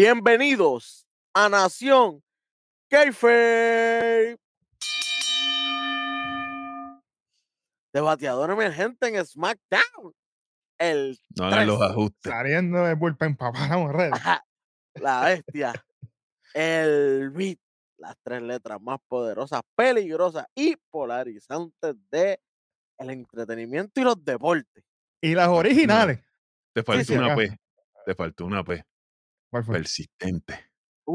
Bienvenidos a Nación Keife. Debateador emergente en SmackDown. El No hagan los ajustes. Saliendo de bullpen vamos red. La bestia. El beat. Las tres letras más poderosas, peligrosas y polarizantes de el entretenimiento y los deportes. Y las originales. Te faltó sí, una acá. P. Te faltó una P. ¿Cuál fue? Persistente.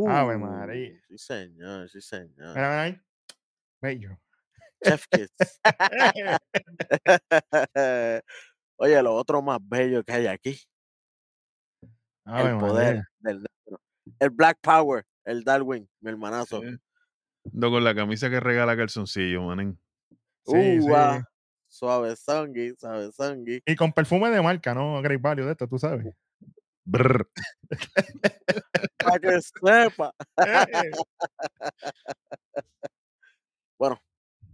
Ave Uh, María. Sí, señor, sí, señor. Mira, mira ahí. Bello. Chef Kids. Oye, lo otro más bello que hay aquí, Ave el poder María. del negro. El Black Power, el Darwin, mi hermanazo. Ando con la camisa que regala calzoncillo, manen. Sí, Uh, sí. ah, Suave sangui, suave sangui. Y con perfume de marca, ¿no? Great Value de esto, tú sabes. Brr. Para que sepa. Eh,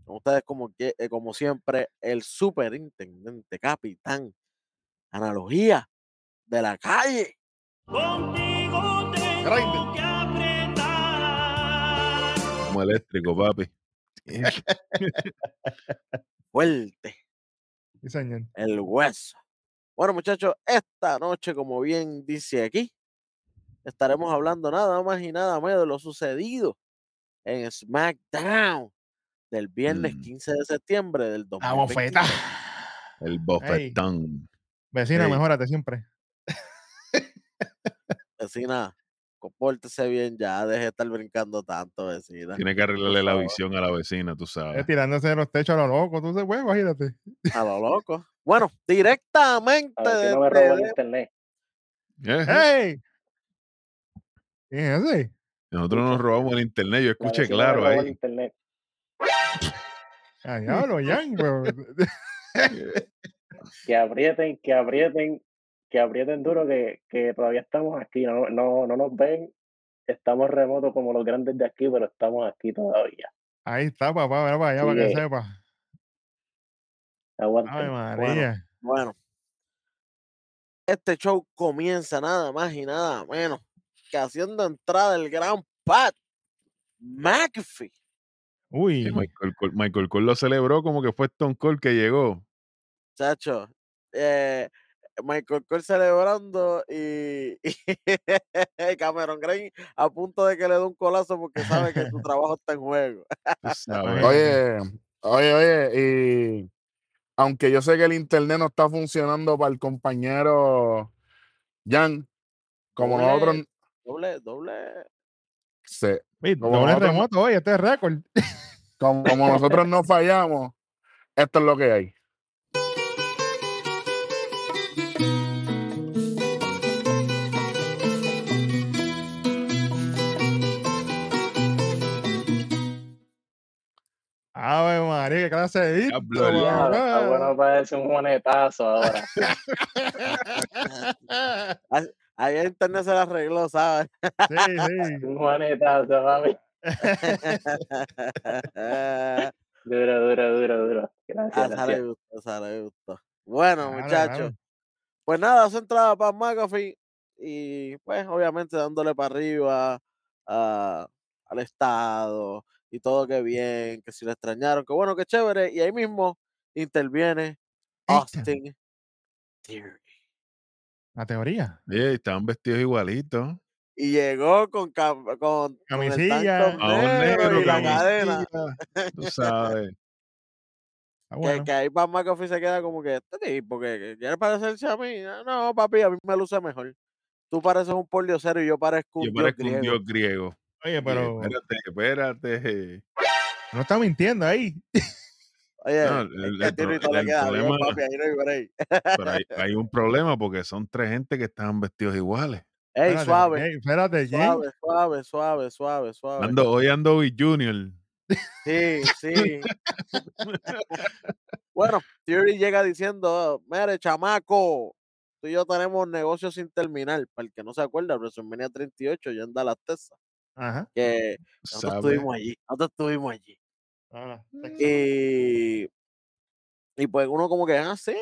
Con ustedes, como, que, eh, como siempre, el superintendente, capitán, analogía de la calle. Contigo tengo que apretar. Como eléctrico, papi. Fuerte. sí, señor. el hueso. Bueno, muchachos, esta noche, como bien dice aquí, estaremos hablando nada más y nada menos de lo sucedido en SmackDown del viernes Mm. 15 de septiembre del La bofeta. 2023. El bofetón. Vecina, Ey. mejórate siempre. Vecina, compórtese bien ya, deje de estar brincando tanto, vecina. Tiene que arreglarle la visión a la vecina, tú Eh, sabes. tirándose de los techos a lo loco. Tú se puedes, imagínate. A lo loco. Bueno, directamente A ver si no me robó el internet. Eh, ¡Ey! ¿Quién es ese? Nosotros nos robamos el internet. Yo escuché claro el ahí. internet. Ah, diablo, Jan. pero- Que aprieten, que aprieten, que aprieten duro que, que todavía estamos aquí. No, no, no nos ven. Estamos remotos como los grandes de aquí, pero estamos aquí todavía. Ahí está, papá. Mira para allá para que sepa. Ay, María. Bueno, este show comienza nada más y nada menos que haciendo entrada el gran Pat McAfee. Uy. Michael, Cole, Michael Cole lo celebró como que fue Stone Cold que llegó. Chacho, eh, Michael Cole celebrando y, y Cameron Green a punto de que le dé un colazo porque sabe que su trabajo está en juego. Oye, Oye, oye, y aunque yo sé que el internet no está funcionando para el compañero Jan, como Doble- nosotros Doble, doble. como doble nosotros- remoto, oye, este es récord. como, como nosotros no fallamos, esto es lo que hay. Ave María, qué clase de está bueno para un monetazo ahora. Ahí el internet se la arregló, ¿sabes? Sí, sí. Un monetazo, papi. Duro, duro, duro, duro. Gracias, Ah, sale gracias. gusto, sale gusto. Bueno, Claro, muchachos. claro. Pues nada, hace entrada para McAfee y pues obviamente dándole para arriba a- al Estado y todo que bien, que si lo extrañaron, que bueno, que chévere. Y ahí mismo interviene. Austin Theory. La teoría. Estaban vestidos igualitos. Y llegó con, cam- con, con el Camisilla. A un negro negro, y la cadena. Tú sabes. Que, bueno. que ahí Pat McAfee se queda como que, este tipo, que, que quiere parecerse a mí. Ah, No, papi, a mí me luce mejor. Tú pareces un pordiosero y yo parezco un Yo dios parezco un griego. dios griego. Oye, Oye, pero Espérate, espérate. no está mintiendo ahí. Oye, No, el- el a Tirito pro- le el problema- papi, ahí no hay. Pero hay, hay un problema porque son tres gente que estaban vestidos iguales. Ey, Espérate, suave, Jay, espérate, suave, suave, suave, suave, suave. Ando, hoy ando with Junior. Sí, sí. bueno, Theory llega diciendo, mire, chamaco, tú y yo tenemos negocios sin terminar. Para el que no se acuerda, WrestleMania 38, yo en Dallas, Texas, Ajá. que nosotros estuvimos allí, nosotros estuvimos allí. Ah, Y, y pues uno como que, ah, sí.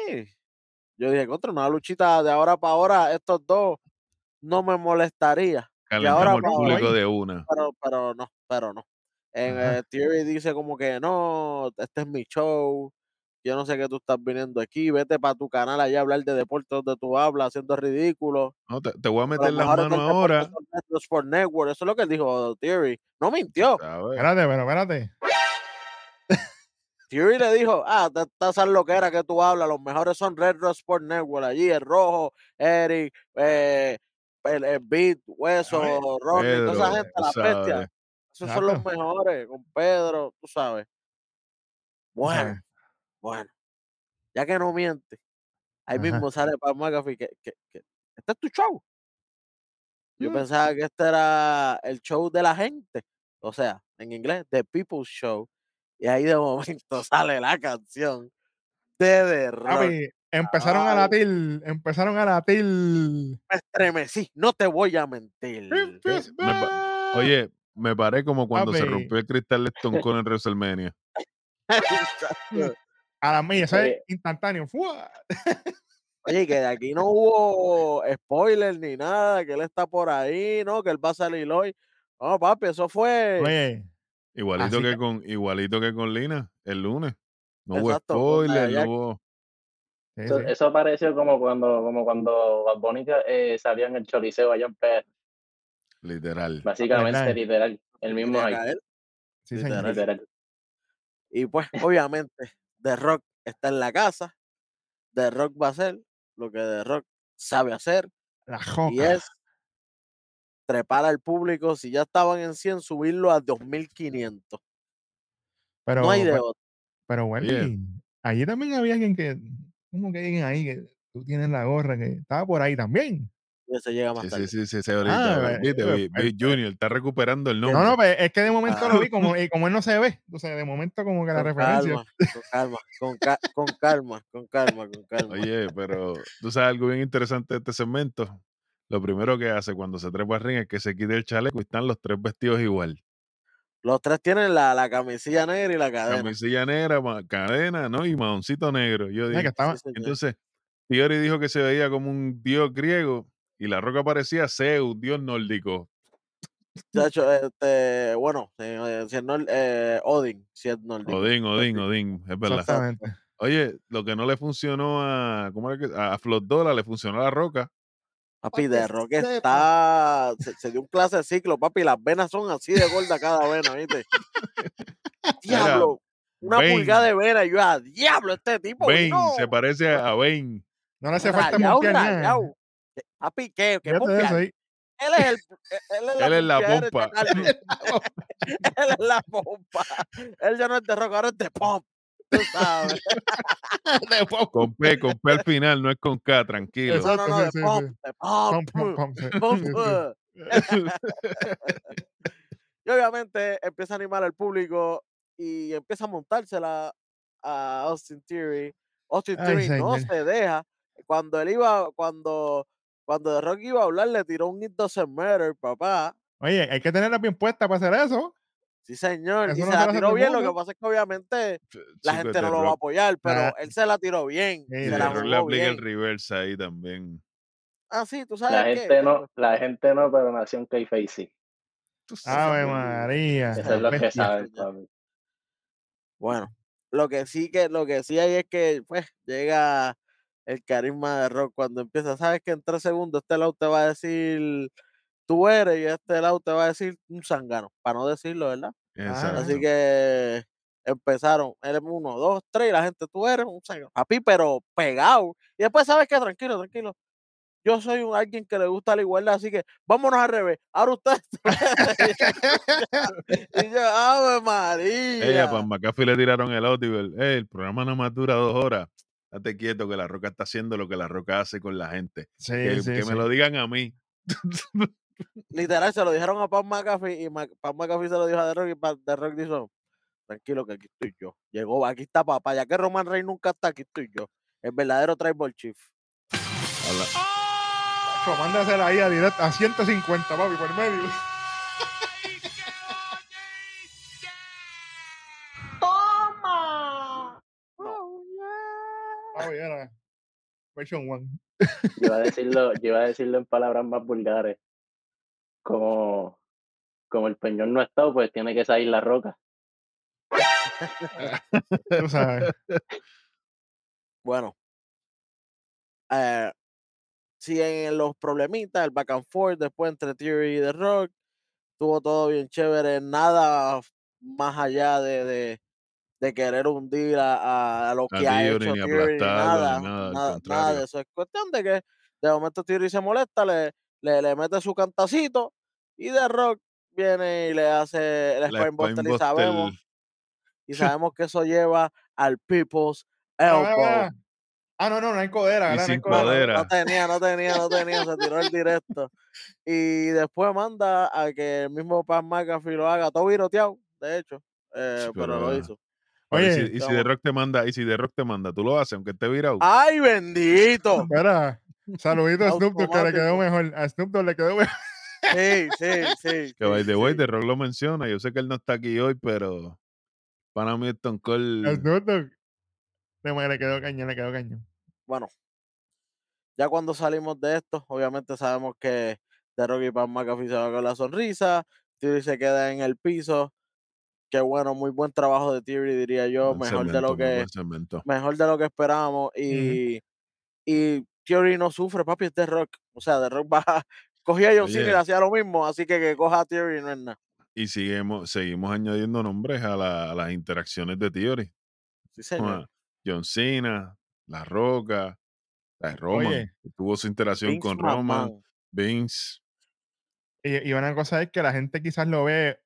Yo dije, contra una luchita de ahora para ahora, estos dos no me molestaría. calentamos ahora pa- público de una. pero, pero no, pero no. En eh, Theory dice como que no, este es mi show, yo no sé qué tú estás viniendo aquí, vete para tu canal allá a hablar de deportes donde tú hablas, haciendo ridículo. No, te, te voy a meter las manos deporte ahora. Sport Network, eso es lo que dijo Theory. No mintió. Espérate, pero espérate. Theory le dijo, ah, te estás lo que era que tú hablas, los mejores son Red Rock Sport Network, allí el Rojo, Eric, eh, el, el Beat, Hueso, Oye, Rodney, toda esa Pedro, gente, la sabes. bestia. Esos son los mejores, con Pedro, tú sabes. Bueno. Bueno, ya que no miente, ahí Ajá. mismo sale para McAfee que, que, que este es tu show. Yo Mm. pensaba que este era el show de la gente, o sea, en inglés, The People's Show. Y ahí de momento sale la canción de The Rock. Empezaron a latir, empezaron a latir. Me estremecí, no te voy a mentir. Me. Oye, me paré como cuando se rompió el cristal de Stone Cold en WrestleMania. A la mía, eso es instantáneo. ¡fua! Oye, que de aquí no hubo spoiler ni nada, que él está por ahí, ¿no? Que él va a salir hoy. No, papi, eso fue. Oye, Igualito que que- con, igualito que con Lina, el lunes. No hubo Exacto, spoiler, no hubo. Eso, eso pareció como cuando, como cuando Bad Bunny eh, salió en el Choliseo allá en PR. Literal. Básicamente, ¿Verdad? literal. El mismo ahí. Sí, literal. señor. Literal. Y pues, obviamente, The Rock está en la casa. The Rock va a hacer lo que The Rock sabe hacer. La Y joca. es trepar al público. Si ya estaban en 100, subirlo a 2500. Pero, no hay de otro. pero Wendy, allí también había alguien que, como que alguien ahí que tú tienes la gorra que estaba por ahí también. Y ese llega más Sí, tarde. sí, sí, sí, sí, ahorita. Ah, viste, eh, vi- vi eh, Junior está recuperando el nombre. No, no, pues es que de momento Ah. lo vi como, y como él no se ve. O sea, de momento como que la Con referencia. calma, con calma, con, ca- con calma, con calma, con calma. Oye, pero tú sabes algo bien interesante de este segmento. Lo primero que hace cuando se trepa al ring es que se quite el chaleco y están los tres vestidos igual. Los tres tienen la, la camisilla negra y la cadena. Camisilla negra, ma- cadena, ¿no? Y maoncito negro. Yo dije, que estaba, Sí, entonces, Theory dijo que se veía como un dios griego y la roca parecía Zeus, dios nórdico. Chacho, este, bueno, eh, si es nor- eh, Odin, si es nórdico. Odín, Odín, Odín, es verdad. exactamente. Oye, lo que no le funcionó a, ¿cómo era que? A a Flot Dólar le funcionó a la roca. Papi, Pa' de sepa. está. Se, se dio un clase de ciclo, papi. Las venas son así de gorda cada vena, ¿viste? Diablo. Una pulgada de vena. Y yo, a diablo, este tipo. Bane, vino se parece a Bane. No le hace falta rayao, Papi, ¿qué? ¿Qué. Él es el. Él es la, Él es la pompa. él es la pompa. Él ya no es de rock, ahora es de pop. Tú sabes. Con P, con P al final, no es con K, tranquilo. No, no, no, de sí, sí, pop. sí. Y obviamente empieza a animar al público y empieza a montársela a Austin Theory. Austin Ay, Theory no señor. se deja. Cuando él iba, cuando, cuando The Rock iba a hablar, le tiró un It Doesn't Matter, papá. Oye, hay que tenerla bien puesta para hacer eso. Sí, señor. Eso y no se se la tiró bien. Lo que pasa es que obviamente la gente no lo va a apoyar, pero Ah. él se la tiró bien. Sí, y se la le aplica el reverse ahí también. Ah, sí, tú sabes La qué? gente no, la gente no, pero nació en K-Face sí. Tú sabes. Ave María. Eso es lo que saben, papi. Bueno, lo que sí que lo que sí hay es que pues llega el carisma de Rock cuando empieza, sabes que en tres segundos este lado te va a decir tú eres y este lado te va a decir un zángano, para no decirlo, ¿verdad? Exacto. Así que empezaron, él uno, dos, tres, y la gente, tú eres un zángano, papi, pero pegado. Y después sabes que tranquilo, tranquilo. Yo soy un alguien que le gusta la igualdad, así que vámonos al revés. Ahora ustedes. y yo, ¡Ave María! Ella, para McAfee le tiraron el audible. "Eh, el programa no más dura dos horas. Date quieto que la roca está haciendo lo que la roca hace con la gente. Sí, Que, sí, que sí. me lo digan a mí. Literal, se lo dijeron a Pat McAfee y Ma- Pat McAfee se lo dijo a The Rock y Pat- The Rock dijo, tranquilo que aquí estoy yo. Llegó, aquí está papá, ya que Roman Reigns nunca está, aquí estoy yo. El verdadero Tribal Chief. Habla- Chacho, Mándasela ahí a directo a 150, papi, por medio. Era. Version one. Yo iba a decirlo, yo iba a decirlo en palabras más vulgares. como, como el Peñón no ha estado, pues tiene que salir la roca. Bueno. Eh, siguen los problemitas, el back and forth después entre Theory y The Rock. Estuvo todo bien chévere, nada más allá de, de, de querer hundir a, a- a lo A que ha hecho ni Theory, nada, nada, nada, nada de eso. Es cuestión de que de momento Theory se molesta, le, le, le mete su cantacito y The Rock viene y le hace el Spinebuster y sabemos, y sabemos que eso lleva al People's Elbow. ah. Ah, no, no, no hay codera, Y ¿verdad? No hay sin codera. No, codera. no tenía, no tenía, no tenía, se tiró el directo. Y después manda a que el mismo Pat McAfee lo haga, todo viroteado, de hecho, eh, Sí, pero, pero, lo hizo. Pero y si, Oye, y si. The Rock te manda, y si The Rock te manda, tú lo haces, aunque esté virado. ¡Ay, bendito! espera. Saludito a Snoop Dogg que le quedó mejor. A Snoop Dogg le quedó mejor. Sí, sí, sí. Que by the way, sí. The Rock lo menciona. Yo sé que él no está aquí hoy, pero para mí Stone A Cold. Snoop Dogg. Le, quedó cañón, le quedó cañón. Bueno, ya cuando salimos de esto, obviamente sabemos que The Rock y Pat McAfee se va con la sonrisa, Theory se queda en el piso. Qué bueno, muy buen trabajo de Theory, diría yo, Buen mejor de lo que mejor de lo que esperábamos y, y Theory no sufre, papi, es The Rock. O sea, The Rock va, cogía a John Cena y hacía lo mismo, así que que coja a Theory no es nada. Y seguimos, seguimos añadiendo nombres a, la- a las interacciones de Theory. Sí, señor. John Cena, La Roca, la de Roman. Oye. tuvo su interacción Vince con Roman, McMahon. Vince. Y, y una cosa es que la gente quizás lo ve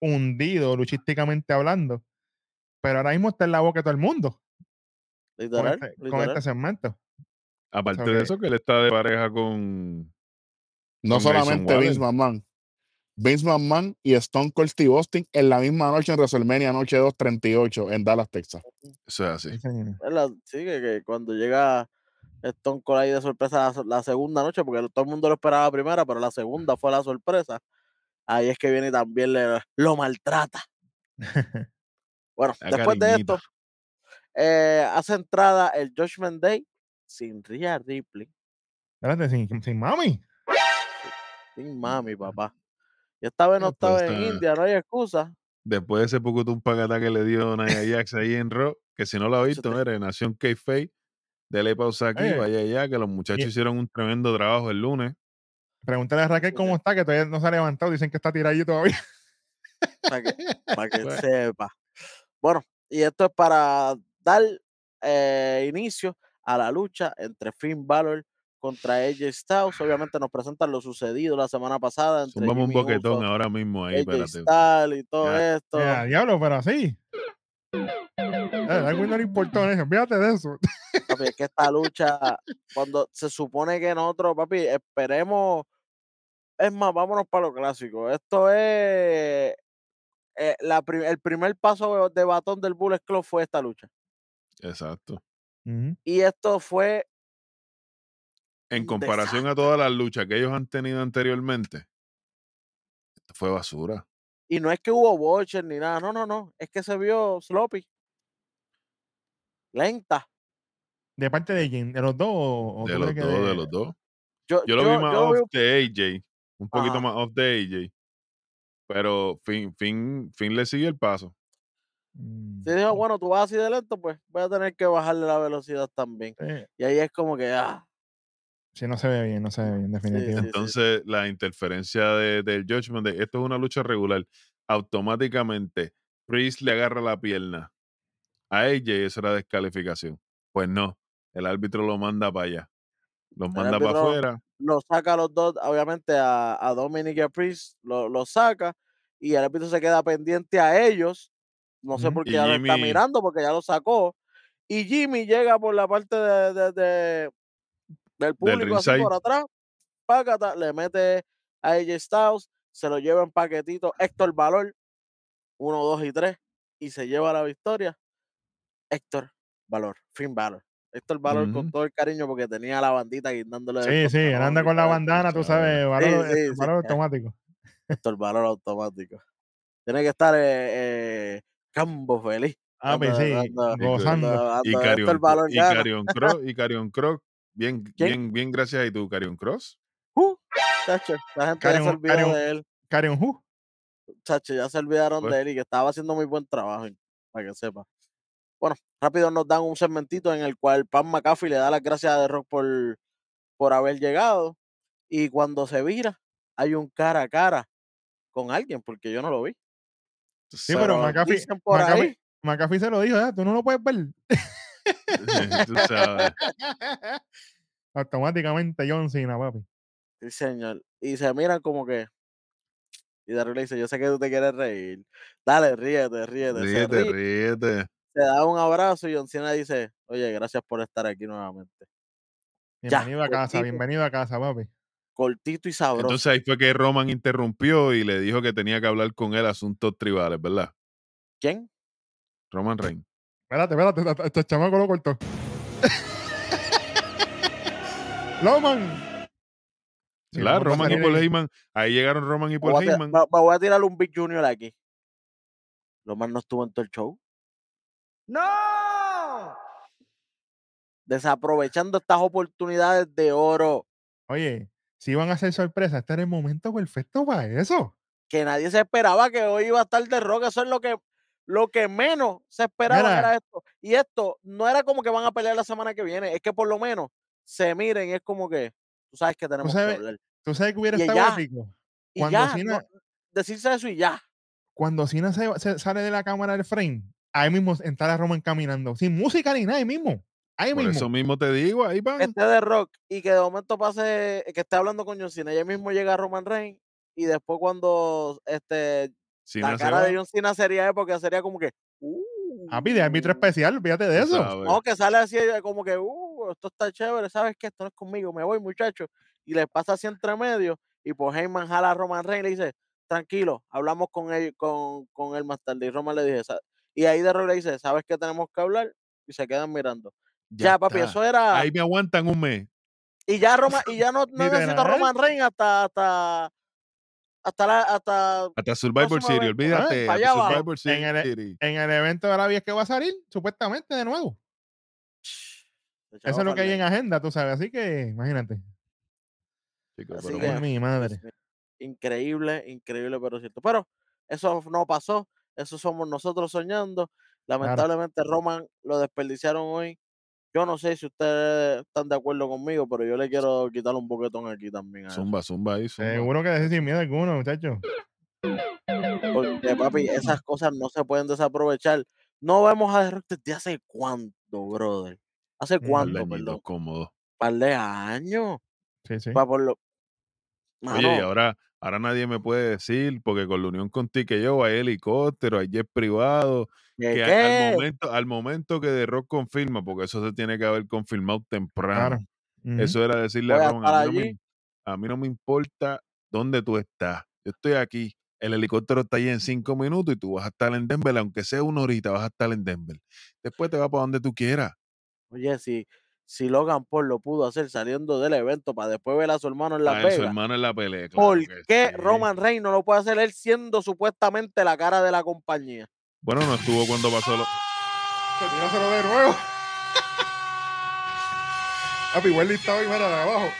hundido luchísticamente hablando, pero ahora mismo está en la boca de todo el mundo con Literal, este, con este segmento. Aparte So de que- eso, que él está de pareja con. No Con solamente Vince. McMahon. Vince McMahon y Stone Cold Steve Austin en la misma noche en WrestleMania Noche 238 en Dallas, Texas. Eso es así. Sí, que cuando llega Stone Cold ahí de sorpresa la, la segunda noche, porque todo el mundo lo esperaba primera, pero la segunda fue la sorpresa. Ahí es que viene y también le, lo maltrata. Bueno, La después de esto, eh, hace entrada el Judgment Day sin Rhea Ripley, Espérate, sin, sin mami. sin mami, papá. Y esta vez no Eh, pues estaba en está- India, no hay excusa. Después de ese poco pagata que le dio Nia Jax ahí en Raw, que si no lo ha visto, te- mire, Nación K-Fake, dele pausa aquí, Oye, vaya allá, que los muchachos hicieron un tremendo trabajo el lunes. Pregúntale a Raquel cómo está, que todavía no se ha levantado. Dicen que está tiradito todavía. Para que, pa' que Pues. sepa. Bueno, y esto es para dar eh, inicio a la lucha entre Finn Balor contra AJ Styles. Obviamente nos presentan lo sucedido la semana pasada entre un boquetón Uso, ahora mismo ahí, AJ. Styles y todo Ya. esto. Diablo, pero así. Eh, a Darwin no le importó eso. Fíjate de eso. Papi, es que esta lucha, cuando se supone que nosotros, papi, esperemos. Es más, vámonos para lo clásico. Esto es. eh, la el primer paso de batón del Bullet Club fue esta lucha. Exacto. Y esto fue. En comparación a todas las luchas que ellos han tenido anteriormente, esto fue basura. Y no es que hubo botches ni nada. No, no, no. Es que se vio sloppy. Lenta. ¿De parte de quién? ¿De los dos? o- De los dos, que de los dos. Yo, Yo lo vi más off vi- de AJ, un poquito Ajá. más off de AJ. Pero Finn, Finn, Finn le sigue el paso. Mm, si dijo, bueno, tú vas así de lento, pues voy a tener que bajarle la velocidad también. sí, Y ahí es como que, ah, sí, no se ve bien, no se ve bien, definitivamente. sí. Entonces, la interferencia de- del Judgment Day, esto es una lucha regular. Automáticamente, Priest le agarra la pierna a AJ, eso era descalificación. Pues no, el árbitro lo manda para allá. Los El manda para afuera. Lo saca a los dos, obviamente a, a Dominic y a Priest, lo, lo saca y el árbitro se queda pendiente a ellos. No sé por qué ya lo está mirando porque ya lo sacó. Y Jimmy llega por la parte de, de- de- del público así ringside. por atrás, le mete a AJ Styles, se lo lleva en paquetito Héctor Valor, 1, 2 y 3, y se lleva la victoria. Héctor Valor, Finn Valor. Héctor Valor con Ujú. todo el cariño porque tenía la bandita guindándole Sí, sí, él anda con la bandana, tú sabes. valor, Sí, sí, sí. valor automático. Héctor Valor automático. Tiene que estar eh, eh, Cambo feliz. Ah, pues sí, anda- gozando. anda- Y anda Héctor Carion, Valor y. Carion Cross, y Carion Cross, bien, ¿Quién? bien, bien, gracias. ¿Y tú, Carion Cross? Uh, Chacho, la gente ya se olvidó de él. Karen Who. Chacho, ya se olvidaron Pues. de él y que estaba haciendo muy buen trabajo, para que sepa. Bueno, rápido nos dan un segmentito en el cual Pam McAfee le da las gracias a The Rock por, por haber llegado. Y cuando se vira, hay un cara a cara con alguien, porque yo no lo vi. Sí, pero sabes, McAfee- McAfee- ahí, McAfee se lo dijo, ¿eh? tú no lo puedes ver. tú sabes. Automáticamente John Cena, papi. sí, señor. Y se miran como que. Y repente le dice, yo sé que tú te quieres reír. Dale, ríete, ríete. Ríete, ríe, ríete. Se da un abrazo y John Cena dice, oye, gracias por estar aquí nuevamente. Ya, Bienvenido a casa, cortito. bienvenido a casa, papi. Cortito y sabroso. Entonces ahí fue que Roman interrumpió y le dijo que tenía que hablar con él asuntos tribales, ¿verdad? ¿Quién? Roman Reigns. Espérate, espérate, este- chamaco lo cortó. Loman. Sí, a Roman y Paul Heyman. Ahí llegaron Roman y Paul Heyman. me- voy a tirar un Big Junior aquí. Más no estuvo en todo el show. ¡No! Desaprovechando estas oportunidades de oro Oye, si iban a hacer sorpresa, este era el momento perfecto para eso. que nadie se esperaba que hoy iba a estar de rock. Eso es lo que, lo que menos se esperaba Mira. era esto. Y esto no era como que van a pelear la semana que viene. Es que por lo menos se miren. y Es como que tú sabes que tenemos que sabes- hablar. Tú sabes que hubiera Y estado ya. épico. Y cuando ya, no- decirse eso y ya. Cuando Cena se, se sale de la cámara del frame, ahí mismo está la Roman caminando, sin música ni nada, ahí mismo. Ahí Por mismo. eso mismo te digo, ahí van. Esté de rock y que de momento pase, que esté hablando con John Cena. Y ahí mismo llega Roman Reigns. Y después cuando este la cara va, de John Cena sería época, sería como que. Uh, Papi, de árbitro especial, fíjate de eso. sabes. No, que sale así como que, uh, esto está chévere, ¿sabes qué? Esto no es conmigo, me voy, muchacho. Y le pasa así entre medio. Y pues Heyman jala a Roman Reigns y le dice, tranquilo, hablamos con él, con, con él más tarde. Y Roman le dice. Y ahí de le dice, ¿sabes qué tenemos que hablar? Y se quedan mirando. Ya, papi, está. eso era. Ahí me aguantan un mes. Y ya Roma, y ya no, no necesito. Roman Reigns hasta, hasta, hasta la, hasta Hasta Survivor City, vez, olvídate. hasta. Survivor. En el-. En el evento de la vida que va a salir, supuestamente de nuevo. Eso es lo que hay en agenda, tú sabes. Así que, imagínate. Chicos, Así pero que- mi madre. Increíble, increíble, pero cierto. Pero eso no pasó, eso somos nosotros soñando. Lamentablemente Roman lo desperdiciaron hoy. Yo no sé si ustedes están de acuerdo conmigo, pero yo le quiero quitar un boquetón aquí también. A eso. Zumba, zumba ahí, zumba. Seguro que decir sin miedo alguno, muchachos. Porque, papi, esas cosas no se pueden desaprovechar. No vemos a The Rock desde hace cuánto, brother. ¿Hace cuánto, perdón? cómodos. par de años. Sí, sí. Pa' por lo... Oye, y ahora, ahora nadie me puede decir, porque con la unión con yo hay helicóptero, hay jet privado, ¿qué, que qué? al momento, al momento que The Rock confirma, porque eso se tiene que haber confirmado temprano. Claro. Eso era decirle a Roman, a mí, no me, a mí no me importa dónde tú estás. Yo estoy aquí. El helicóptero está ahí en cinco minutos y tú vas a estar en Denver, aunque sea una horita, vas a estar en Denver. Después te vas para donde tú quieras. Oye, si, si Logan Paul lo pudo hacer saliendo del evento para después ver a su hermano en Las A él, su hermano en la pelea. claro ¿por que qué sí. Roman Reigns no lo puede hacer él siendo supuestamente la cara de la compañía? Bueno, no estuvo cuando pasó lo. Tíraselo de nuevo. Papi, igual listado y mira de abajo.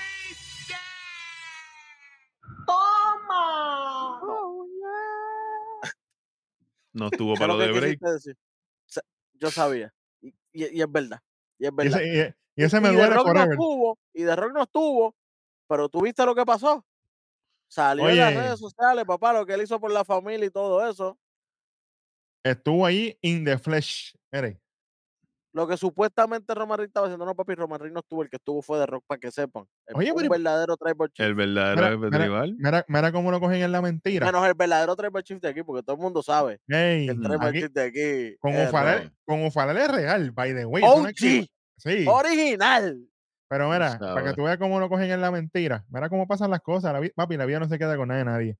No estuvo para lo de break. Yo sabía. Y, y- y es verdad. Y es Y verdad. ese, y- y ese me y duele Rock no estuvo, y The Rock no estuvo, pero tú viste lo que pasó. Salió en las Oye. redes sociales, papá, lo que él hizo por la familia y todo eso. Estuvo ahí in the flesh. Mire, Lo que supuestamente Roman Reigns estaba haciendo, no, papi, Roman Reigns no estuvo, el que estuvo fue The Rock, para que sepan. Es Oye, un pero- verdadero tribal chief. El verdadero Mira, jefe mira, tribal. mira, mira cómo lo cogen en la mentira. Menos el verdadero tribal chief de aquí, porque todo el mundo sabe Ey, el tribal aquí, chief de aquí con Ufalel, con Ufalel es real, by the way. OG, Sí, original. pero mira, para que tú veas cómo lo cogen en la mentira. Mira cómo pasan las cosas. La papi, la vida no se queda con nada de nadie.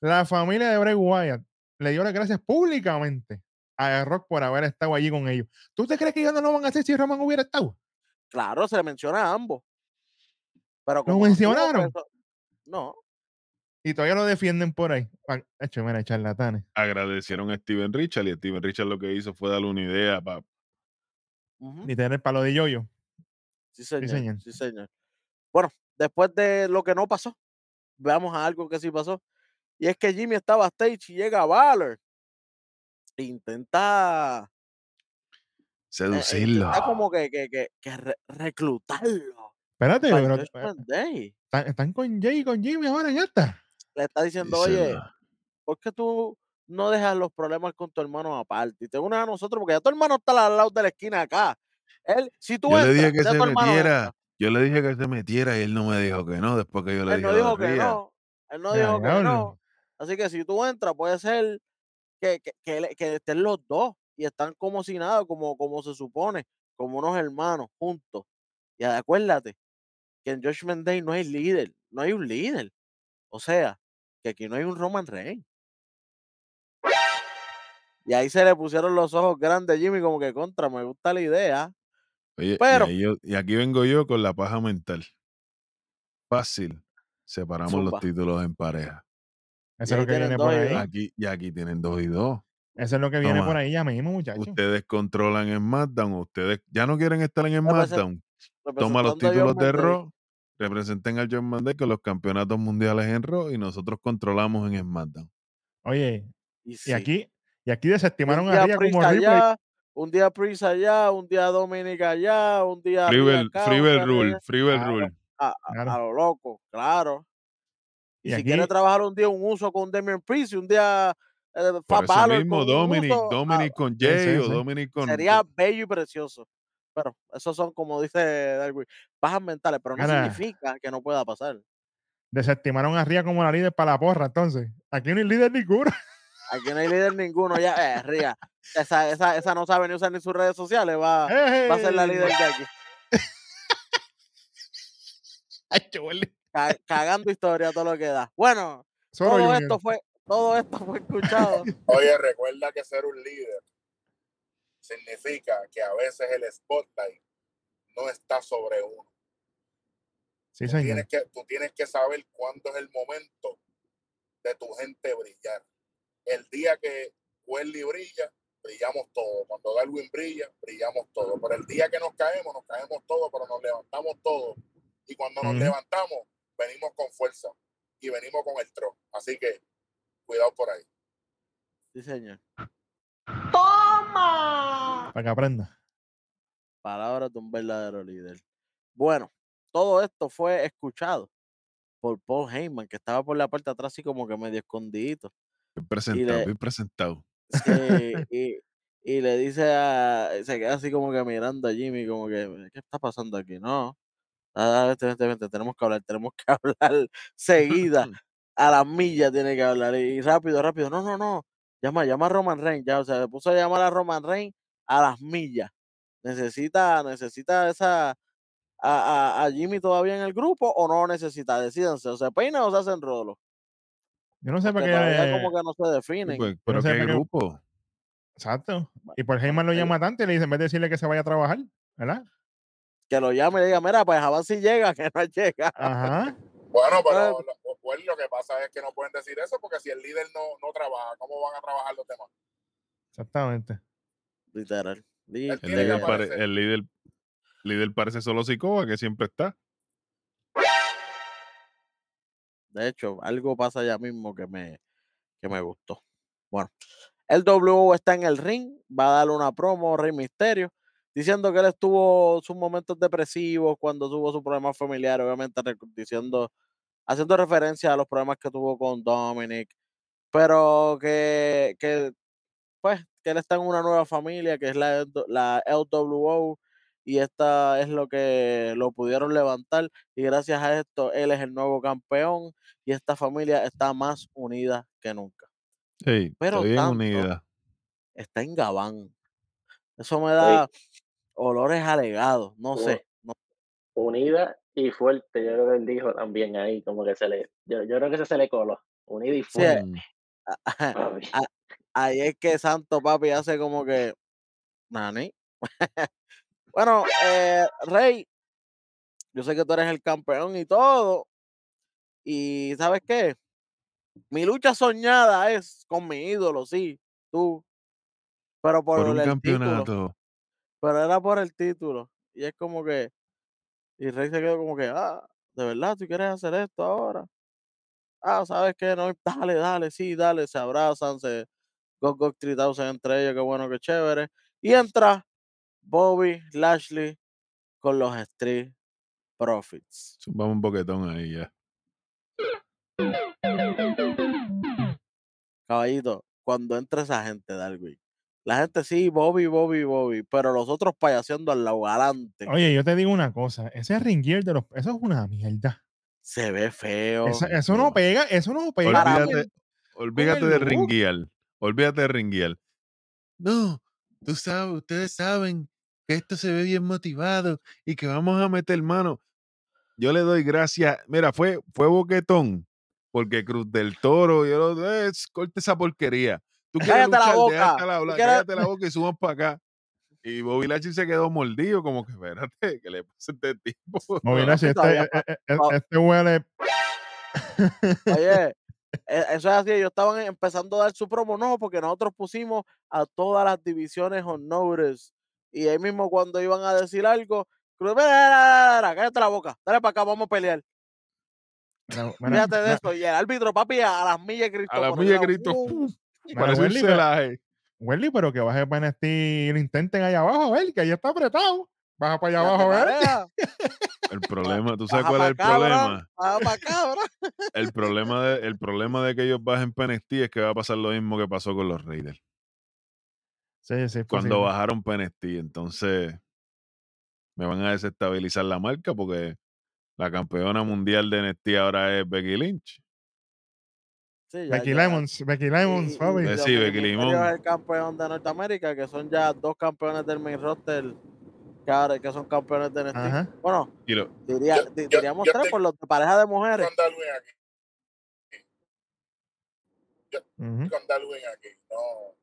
La familia de Bray Wyatt le dio las gracias públicamente a Rock por haber estado allí con ellos. ¿Tú te crees que ellos no lo van a hacer si Roman hubiera estado? Claro, se le menciona a ambos. Pero ¿Lo mencionaron? no, Y todavía lo defienden por ahí. Hecho, mira, charlatanes. Agradecieron a Steven Richard y Steven Richard lo que hizo fue darle una idea para Ni tener el palo de yoyo. Sí, señor. señor. Sí, señor. Bueno, después de lo que no pasó, veamos a algo que sí pasó. Y es que Jimmy estaba stage y llega Valor. e Intenta, eh, Seducirlo. intenta como que, que, que, que re- reclutarlo. Espérate, pero están, están con Jay y con Jimmy ahora ya está. Le está diciendo, oye, Díselo. ¿por qué tú no dejas los problemas con tu hermano aparte? Y te unes a nosotros, porque ya tu hermano está al lado de la esquina acá. Él, si tú Yo le entras, dije que se metiera. entra. Yo le dije que se metiera y él no me dijo que no, después que yo le Él dije no lo dijo que no. Él no dijo que no. Así que si tú entras, puede ser que, que, que, le- que estén los dos y están como si nada, como, como se supone, como unos hermanos juntos. Y acuérdate que en Judgment Day no hay líder, no hay un líder. O sea, que aquí no hay un Roman Reigns. Y ahí se le pusieron los ojos grandes a Jimmy como que contra, me gusta la idea. Oye, y, Pero- ahí yo- y aquí vengo yo con la paja mental. Fácil. Separamos Zumba. los títulos en pareja. Eso es lo que tienen viene por y ahí. Aquí, y aquí tienen dos y dos. Eso es lo que viene por ahí ya mismo, muchachos. Ustedes controlan en SmackDown. Ustedes ya no quieren estar en el SmackDown. Toma los títulos de. Raw. Representen al John Monday con los campeonatos mundiales en Raw y nosotros controlamos en SmackDown. Oye, Y, y aquí, y aquí desestimaron a Priest como Ripley. allá, un día Priest allá, un día Dominic allá, un día día Rule. Claro. Rule. a, a- Claro. a lo loco, claro. Y, Y si aquí- quiere trabajar un día un uso con Damian Priest y un día eh, Por eso mismo, con Dominic, uso, ah, Dominic con Jay sí, o sí. Dominic con. sería bello y precioso. Pero esos son, como dice Darwin, bajas mentales, pero no significa que no pueda pasar. Desestimaron a Ria como la líder para la porra, entonces. Aquí no hay líder ninguno. Aquí no hay líder ninguno, ya, eh, Ría. Esa, esa, esa no sabe ni usar ni sus redes sociales, va, va a ser la líder de aquí. Ay, cagando historia todo lo que da. Bueno, Solo todo Junior. esto fue, todo esto fue escuchado. Oye, recuerda que ser un líder significa que a veces el spotlight no está sobre uno. Sí, Tú señor. tienes, que, tú tienes que saber cuándo es el momento de tu gente brillar. El día que Welly brilla, brillamos todos. Cuando Darwin brilla, brillamos todos. Pero el día que nos caemos, nos caemos todos, pero nos levantamos todos. Y cuando nos levantamos, venimos con fuerza y venimos con el tro. Así que cuidado por ahí. Sí, señor. Para que aprenda. Palabras de un verdadero líder. Bueno, todo esto fue escuchado por Paul Heyman, que estaba por la puerta atrás así como que medio escondidito. Bien presentado, le- bien presentado. Sí, y, y le dice a, se queda así como que mirando a Jimmy, como que, ¿qué está pasando aquí? No, ah, vente, vente, vente, tenemos que hablar, tenemos que hablar seguida, a las millas tiene que hablar, y rápido, rápido, no, no, no, llama, llama a Roman Reigns, ya, o sea, se puso a llamar a Roman Reigns a las millas, necesita, necesita esa, a, a, a Jimmy todavía en el grupo, o no necesita, decídanse, o se peina o se hacen rolo, Yo no sé para qué. como que no se definen. pues, pero sé qué. Exacto. Y por Heyman lo ahí- llama tanto y le dice, en vez de decirle que se vaya a trabajar, ¿verdad? que lo llame y le diga, mira, pues a ver si llega, que no llega. Ajá. Bueno, pero lo, pues, lo que pasa es que no pueden decir eso porque si el líder no, no trabaja, ¿cómo van a trabajar los demás? Exactamente. Literal. El que líder, pare- el líder, líder parece solo Sikoa, que siempre está. De hecho, algo pasa ya mismo que me, que me gustó. Bueno, el W está en el ring, va a darle una promo Rey Misterio, diciendo que él estuvo sus momentos depresivos cuando tuvo su problema familiar, obviamente diciendo, haciendo referencia a los problemas que tuvo con Dominic, pero que, que pues, que él está en una nueva familia, que es la, la LWO, y esta es lo que lo pudieron levantar, y gracias a esto él es el nuevo campeón, y esta familia está más unida que nunca. Sí, Pero está bien tanto. unida. Está en Gabán. Eso me da olores alegados, no sé. no- Unida y fuerte, yo creo que él dijo también ahí, como que se le, yo, yo creo que ese se le coló. Unida y Sí, fuerte. Mm, papi. ahí es que Santo Papi hace como que. Nani. Bueno, eh, Rey, yo sé que tú eres el campeón y todo. Y ¿sabes qué? Mi lucha soñada es con mi ídolo, sí, tú. Pero por, Por un el título. campeonato. Pero era por el título. Y es como que. Y Rey se quedó como que, ah, de verdad, tú quieres hacer esto ahora. ah, ¿sabes qué? No, dale, dale, sí, dale, se abrazan, se go, go, 3000 entre ellos, qué bueno, qué chévere. Y entra Bobby Lashley con los Street Profits. Vamos un boquetón ahí ya. Caballito, cuando entra esa gente, Darwin, la gente sí, Bobby, Bobby, Bobby, pero los otros payaseando al lado, adelante, Oye, yo te digo una cosa, ese ring gear de los, eso es una mierda. se ve feo. Eso, eso no pega, eso no pega. Olvídate, de look. ringuial. Olvídate de ringuial. No, tú sabes, ustedes saben que esto se ve bien motivado y que vamos a meter mano. Yo le doy gracias. Mira, fue, fue boquetón. Porque Cruz del Toro, yo lo eh, corte esa porquería. Tú quieres Cállate la luchar, boca, déjate tú hablar, quieres- cállate la boca y subamos para acá. Y Bobby Lashley se quedó mordido, como que espérate, que le pasa a este tipo? Si este, eh, eh, eh, este huele. Oye, e- eso es así, ellos estaban empezando a dar su promo, no, porque nosotros pusimos a todas las divisiones on notice. Y ahí mismo cuando iban a decir algo, cállate la boca, dale para acá, vamos a pelear. Mira, mira, Fíjate de eso. Y el árbitro, papi, a las millas Cristo. A la por milla un lado, Cristo, un Welly, pero- celaje. Welly, pero que baje para y lo intenten allá abajo, a ver, que ahí está apretado. Baja para allá abajo, a ver. El problema, ¿tú sabes baja cuál es el acá, problema? Baja para acá. El problema, de, el problema de que ellos bajen PNXT es que va a pasar lo mismo que pasó con los Raiders. Sí, sí, es Cuando bajaron PNXT, entonces me van a desestabilizar la marca porque la campeona mundial de NXT ahora es Becky Lynch. Sí, ya- Becky ya. Lemons, Becky papi. y Eh, sí, Becky es el campeón de Norteamérica, que son ya dos campeones del main roster que, ahora- que son campeones de NXT. Ajá. Bueno, Y lo- diría, Yo- di- yo- diríamos yo tres te- por los de pareja de mujeres. con Darwin aquí, Ujú. con Darwin aquí, no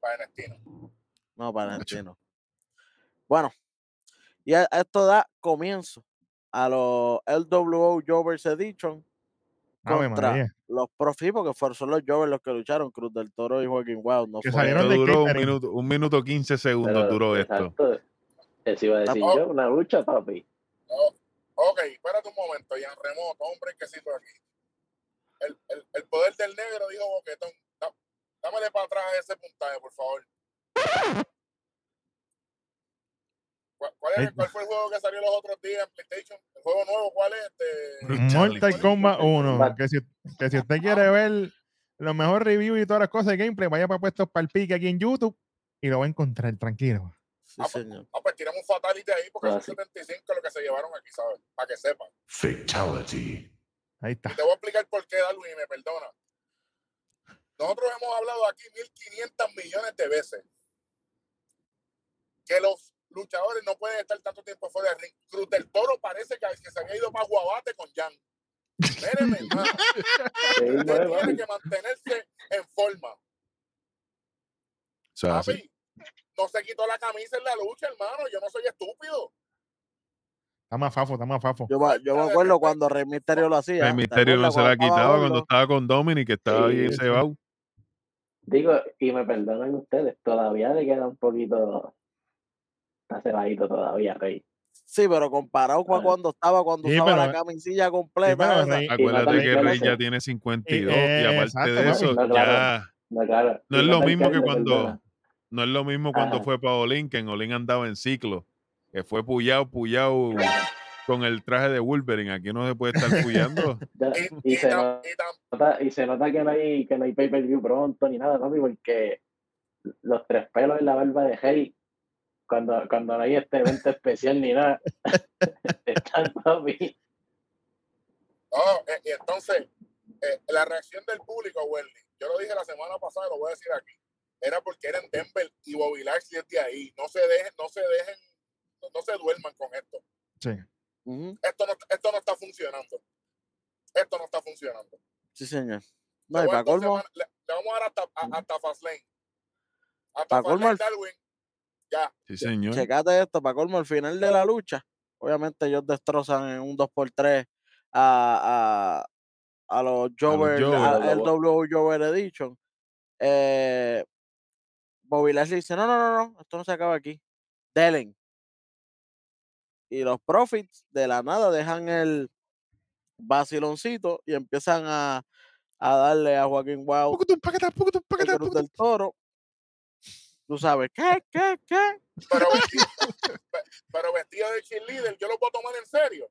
para NXT, no. No, para Nacho. NXT no. Bueno, y a- esto da comienzo a los LWO Jovers Edition Ave contra los Profit, porque fueron son los Jovers los que lucharon, Cruz del Toro y Joaquín Wild. No Que fue- salieron esto de duró un minuto, un minuto 15 segundos Pero, duró esto. exacto. Eso iba a decir yo, una lucha, papi. Ok, espérate un momento, ya en remoto, un brequecito aquí. El, el, el poder del negro dijo Boquetón. Dámele para atrás ese puntaje, por favor. ¿Cuál, cuál, es- Ay. cuál fue el juego que salió los otros días en PlayStation? ¿El juego nuevo cuál es? Este. Mortal Kombat 1. Kombat. Que si, que si usted quiere ver los mejores reviews y todas las cosas de gameplay, vaya para puestos para el pique aquí en YouTube y lo va a encontrar, tranquilo. Sí, señor. ah, pues tiramos un fatality ahí porque Ah, son sí. 75 lo que se llevaron aquí, ¿sabes? Para que sepan. Fatality. Ahí está. Y te voy a explicar por qué, Darwin, y me perdona. Nosotros hemos hablado aquí 1.500 millones de veces que los luchadores no pueden estar tanto tiempo fuera del ring. Cruz del Toro parece que, que se había ido para Guabate con Jan. Mírenme, hermano. Sí, Usted tiene que mantenerse en forma. Papi, no se quitó la camisa en la lucha, hermano. Yo no soy estúpido. Está más fafo, está más fafo. Yo, me- yo me acuerdo cuando Rey Misterio lo hacía. ¿te misterio no se la quitaba cuando estaba con Dominic, que estaba Sí, bien sí. cebado. Digo, y me perdonan ustedes, todavía le queda un poquito. Está cebadito todavía, Rey. Sí, pero comparado con Ah. cuando estaba, cuando Sí, usaba la camisilla completa. pero. Rey- Acuérdate que Rey ya tiene 52 Eh, y aparte exacto, de eso, No, claro. ya No, claro. no es lo mismo que cuando no es lo mismo cuando Ajá. fue para Olin, que en Olin andaba en ciclo, que fue puyado, puyado con el traje de Wolverine. Aquí no se puede estar. Ya, Y, se nota, y se nota que no hay, que no hay pay-per-view pronto ni nada, papi, porque los tres pelos en la barba de Hey, cuando, cuando no hay este evento especial ni nada, están, papi. No, eh, y entonces, eh, la reacción del público, Welly, yo lo dije la semana pasada, lo voy a decir aquí, era porque eran Denver y Bobby Lashley es de ahí. No se dejen, no se dejen, no, no se duerman con esto. Sí. Esto no, esto no está funcionando. Esto no está funcionando. Sí, señor. No, Le y para colmo, vamos a dar hasta, a- hasta Fastlane. Hasta Pa' colmo Fastlane, el- Darwin. Ya. Sí, señor. checate esto, para colmo, al final de la lucha, obviamente ellos destrozan en un 2x3 a, a, a los Jover, Jover. a- A los el W Jover Edition. Eh, Bobby Lashley dice, no, no, no, no, esto no se acaba aquí. Delen. Y los Profits de la nada dejan el, vaciloncito y empiezan a, a darle a Joaquín Wow del Toro. Tú sabes, ¿qué, qué, qué? Pero vestido, pe- pero vestido de cheerleader, yo lo puedo tomar en serio.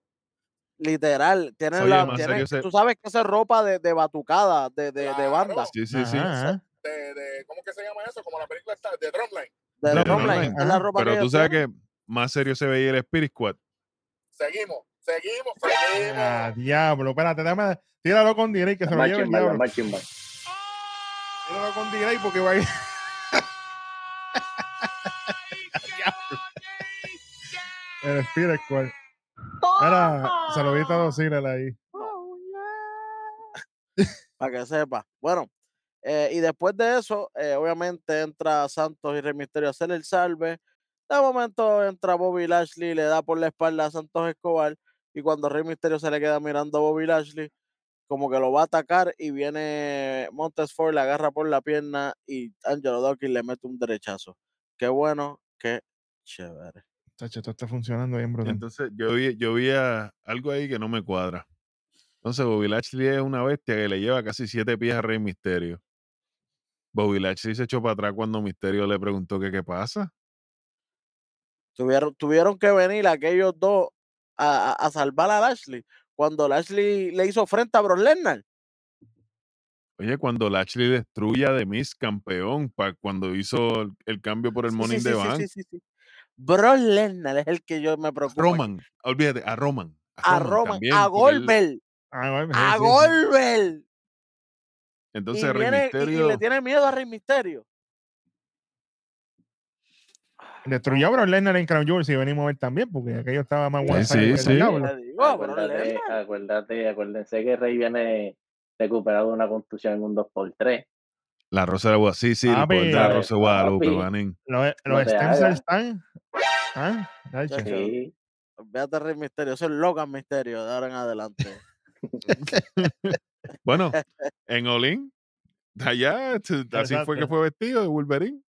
Literal, tienen Oye, la, más tienen- serio, ese- tú sabes que esa es ropa de, de batucada, de, de, de banda, Sí, sí, sí. Ajá. De, de, ¿Cómo que se llama eso? Como la película está, de Drumline. de, De drumline, drumline, es la ropa que Pero tú ellos sabes tienen. que más serio se veía el Spirit Squad. Seguimos, seguimos, seguimos. Ah, diablo, espérate, dame, tíralo con delay que se lo lleve el diablo. Tíralo con delay porque va a ir. Diablo. el Spirit Squad. Era, saludito a dos Cyril ahí. para que sepa. Bueno, eh, y después de eso, eh, obviamente entra Santos y Rey Misterio a hacer el salve. De momento entra Bobby Lashley, le da por la espalda a Santos Escobar. Y cuando Rey Misterio se le queda mirando a Bobby Lashley, como que lo va a atacar y viene Montes Ford, le agarra por la pierna y Angelo Dawkins le mete un derechazo. Qué bueno, qué chévere. Tacho, esto está funcionando bien, brutal. Entonces yo vi, yo vi a- algo ahí que no me cuadra. Entonces Bobby Lashley es una bestia que le lleva casi siete pies a Rey Misterio. Bobby Lashley se echó para atrás cuando Misterio le preguntó que qué pasa. Tuvieron, tuvieron que venir aquellos dos a, a- salvar a Lashley. Cuando Lashley le hizo frente a Brock Lesnar. Oye, cuando Lashley destruye a The Miz campeón, pa- cuando hizo el, el cambio por el Sí, Money sí, the sí, sí, Bank, sí, sí, sí. Brock Lesnar es el que yo me aquí. Roman, olvídate, a Roman. A Roman, a Goldberg, Ah, a sí, sí. Goldberg. entonces y, Rey viene, y- le tiene miedo a Rey Misterio. Destruyó a Brock Lesnar en Crown Jewel si venimos a ver también, porque aquello estaba más Sí, one sí, sí. Acuérdate, acuérdense que Rey viene recuperado de una contusión en un 2x3. la Rosa de Guadalupe, sí, sí, el de la Rosa de Guadalupe, manín. Los, No los están. ¿Ah? Sí. Véate a Rey Misterio, eso es Logan Misterio de ahora en adelante. Bueno, en Olin, allá, t- así fue que Exacto. fue vestido de Wolverine.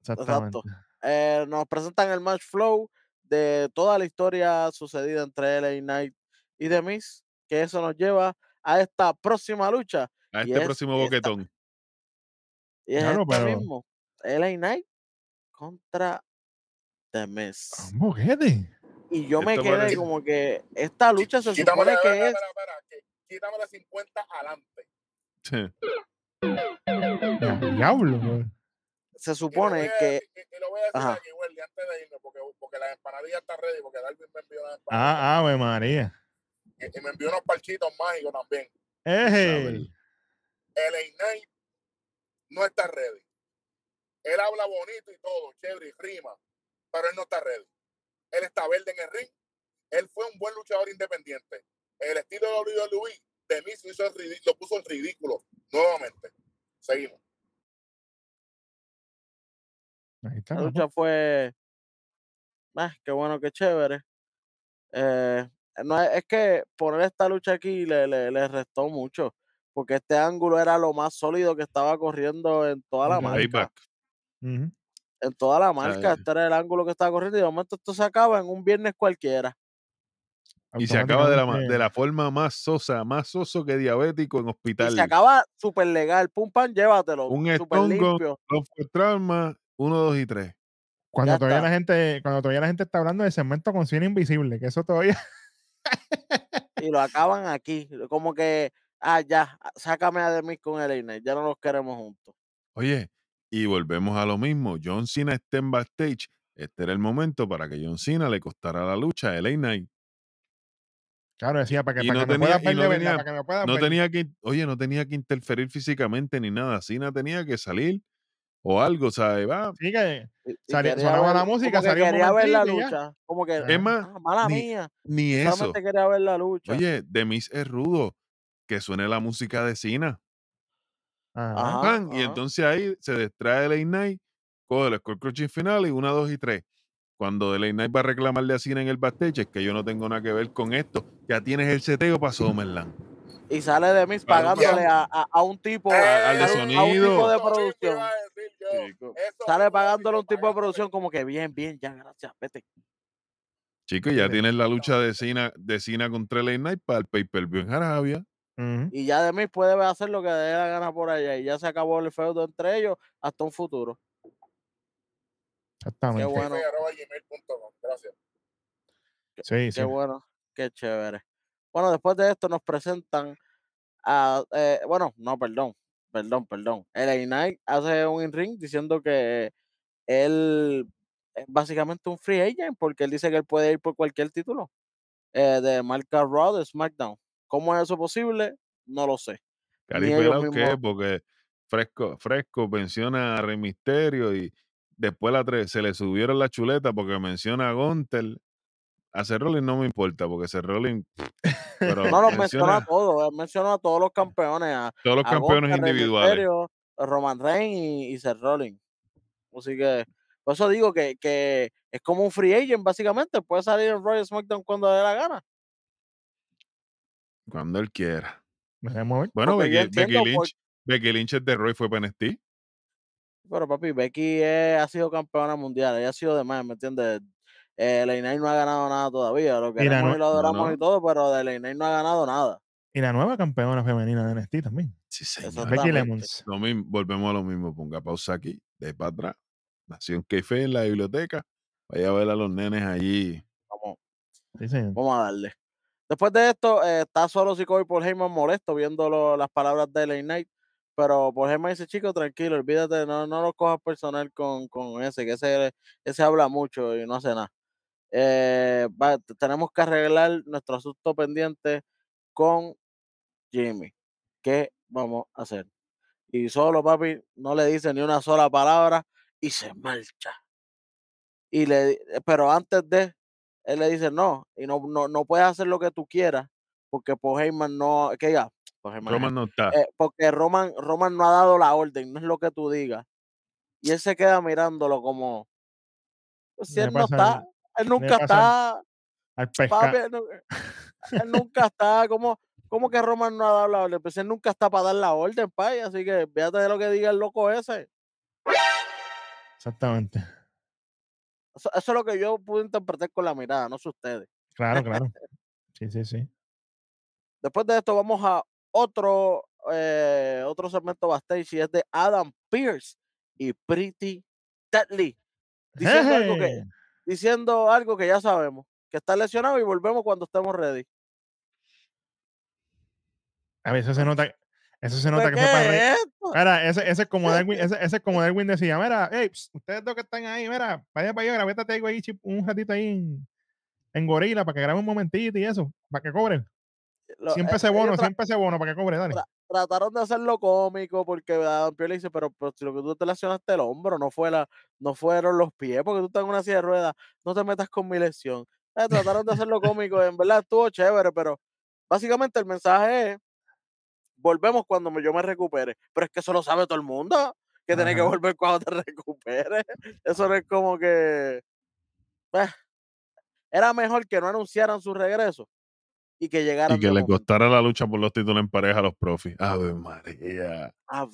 Exactamente. Eh, nos presentan el match flow de toda la historia sucedida entre LA Knight y The Miz, que eso nos lleva a esta próxima lucha. A este es próximo esta. boquetón. Y es Claro, esto pero- mismo. LA Knight contra The Miz. Un boquete. Y yo me quedé parece- como que esta lucha se Quítame supone la, que espera, es. quítame la 50 adelante. Ya, Diablo. Se supone a que. y- y lo voy a decir Ajá. aquí, Welly, antes de irme, porque, porque las empanadillas están ready, porque Darwin me envió unas empanadillas. Ah, Ave María. Y, y me envió unos parchitos mágicos también. Ey. LA Knight no está ready. Él habla bonito y todo, chévere y rima, pero él no está ready. Él está verde en el ring. Él fue un buen luchador independiente. El estilo de WWE de mí se hizo el ridi- lo puso en ridículo nuevamente. Seguimos. Ahí está. La lucha fue. Ah, qué bueno, qué chévere. Eh, no, es que poner esta lucha aquí le, le, le restó mucho. Porque este ángulo era lo más sólido que estaba corriendo en toda la marca. En toda la marca. eh. Este era el ángulo que estaba corriendo. Y de momento esto se acaba en un viernes cualquiera. Y se acaba de la, de la forma más sosa, más soso que diabético en Y hospital. se acaba súper legal. Pum, pam, llévatelo. Un estongo. Los trauma, uno, dos y tres. Cuando Ya todavía está. la gente, cuando todavía la gente está hablando de segmento con cine invisible, que eso todavía. Y lo acaban aquí. Como que, ah, ya, sácame a Demis con el Knight. Ya no los queremos juntos. Oye, y volvemos a lo mismo. John Cena está en backstage. Este era el momento para que John Cena le costara la lucha a LA Knight. Claro, decía, para que, Y para no que tenía- ver no tenía- para que me puedas No tenía que, oye, no tenía que interferir físicamente ni nada. Cena tenía que salir o algo, ¿sabes? Va. Sí, que Y- y Sali- quería sonaba la música, como que un quería ver la lucha. Como que. Es más, ah, mala ni- mía. ni eso. Solamente quería ver la lucha. Oye, de Miz es rudo. Que suene la música de Cena. Ajá. Y entonces ahí se distrae el Night, coge el score crushing final y una, dos y tres. Cuando el Night va a reclamarle a Cena en el backstage, es que yo no tengo nada que ver con esto. Ya tienes el seteo para Summerland. Y sale de Claro, pagándole a, a- a un tipo, A- al de a un- a un sonido. tipo de producción. Chico. Eso Sale pagándole un tipo de producción como que bien, bien, ya, gracias, vete. Chicos, ya tienes la lucha de Cena, de Cena contra LA Knight para el pay-per-view en Arabia. Y ya de mí puede hacer lo que le dé la gana por allá. Y ya se acabó el feudo entre ellos hasta un futuro. Exactamente. Qué bueno. Gracias. Sí, sí. Qué bueno, qué chévere. Bueno, después de esto nos presentan a, eh, bueno, no, perdón, perdón, perdón. LA Knight hace un in-ring diciendo que él es básicamente un free agent porque él dice que él puede ir por cualquier título eh, de marca Raw de SmackDown. ¿Cómo es eso posible? No lo sé. ¿qué? mismos. Porque Fresco, Fresco menciona a Rey Misterio y después la tre- se le subieron la chuleta porque menciona a Gunter. A Seth Rollins no me importa porque Seth Rollins, pero No los menciona a todos, él menciona a todos los campeones, a, todos los a campeones individuales. Roman Reigns y, y Seth Rollins. Así que, por eso digo que, que es como un free agent, básicamente. Puede salir en Royal SmackDown cuando dé la gana. Cuando él quiera. Bueno, Becky, Becky entiendo por- Lynch, Becky Lynch es de Roy fue para NXT. Pero papi, Becky es- ha sido campeona mundial, ella ha sido de más, ¿me entiendes? Eh, Knight no ha ganado nada todavía, lo queremos y lo adoramos no. y todo, pero de Knight no ha ganado nada. Y la nueva campeona femenina de NXT también. Sí, señor. Becky Exactamente. Lemons. Lo mismo, volvemos a lo mismo. Ponga pausa aquí, de para atrás. Nación Kefe en la biblioteca. Vaya a ver a los nenes allí. Vamos, Sí, señor. vamos a darle. Después de esto, eh, está solo Sikoa y Paul Heyman molesto viendo lo- las palabras de LA Knight. Pero Paul Heyman dice, chico, tranquilo, olvídate, no, no lo cojas personal con, con ese, que ese, ese habla mucho y no hace nada. Eh, va- tenemos que arreglar nuestro asunto pendiente con Jimmy. ¿Qué vamos a hacer? Y solo, papi, no le dice ni una sola palabra y se marcha. Y le, eh, pero antes de, él le dice, no, y no, no, no puedes hacer lo que tú quieras, porque Paul Heyman no, que ya, Roman no está. eh, porque Roman, Roman no ha dado la orden, no es lo que tú digas. Y él se queda mirándolo como, pues, si él no está, él nunca está, Al papi, él, nu- él nunca está, como, como que Roman no ha dado la orden, pues él nunca está para dar la orden, pay, así que fíjate de lo que diga el loco ese. Exactamente. Eso, eso es lo que yo pude interpretar con la mirada, no sé ustedes. Claro, claro. Sí, sí, sí. Después de esto vamos a otro, eh, otro segmento backstage y es de Adam Pierce y Pretty Deadly. Diciendo algo, que. Diciendo algo que ya sabemos, que está lesionado y volvemos cuando estemos ready. A ver, eso se nota. Eso se nota ¿Pero que fue para ¿Qué reír. es ese, ese es como Darwin, ese, ese es como Darwin decía, mira, hey, ustedes dos que están ahí, mira, vaya para allá, grabétate algo ahí, chip, un ratito ahí en, en Gorila para que graben un momentito y eso, para que cobren. Lo- Siempre eh, ese bono, siempre ese bono para que cobre, dale. Tra- trataron de hacerlo cómico porque Adam Pierce le dice, pero, pero si lo que tú te lesionaste el hombro, no fue la, no fueron los pies, porque tú estás en una silla de ruedas, no te metas con mi lesión. Eh, trataron de hacerlo cómico, en verdad estuvo chévere, pero básicamente el mensaje es, volvemos cuando yo me recupere, pero es que eso lo sabe todo el mundo, que tienes que Ajá. volver cuando te recuperes. Eso no es como que... eh, era mejor que no anunciaran su regreso y que llegaran Y que le momento. costara la lucha por los títulos en pareja a los profis. Ave María. Ah,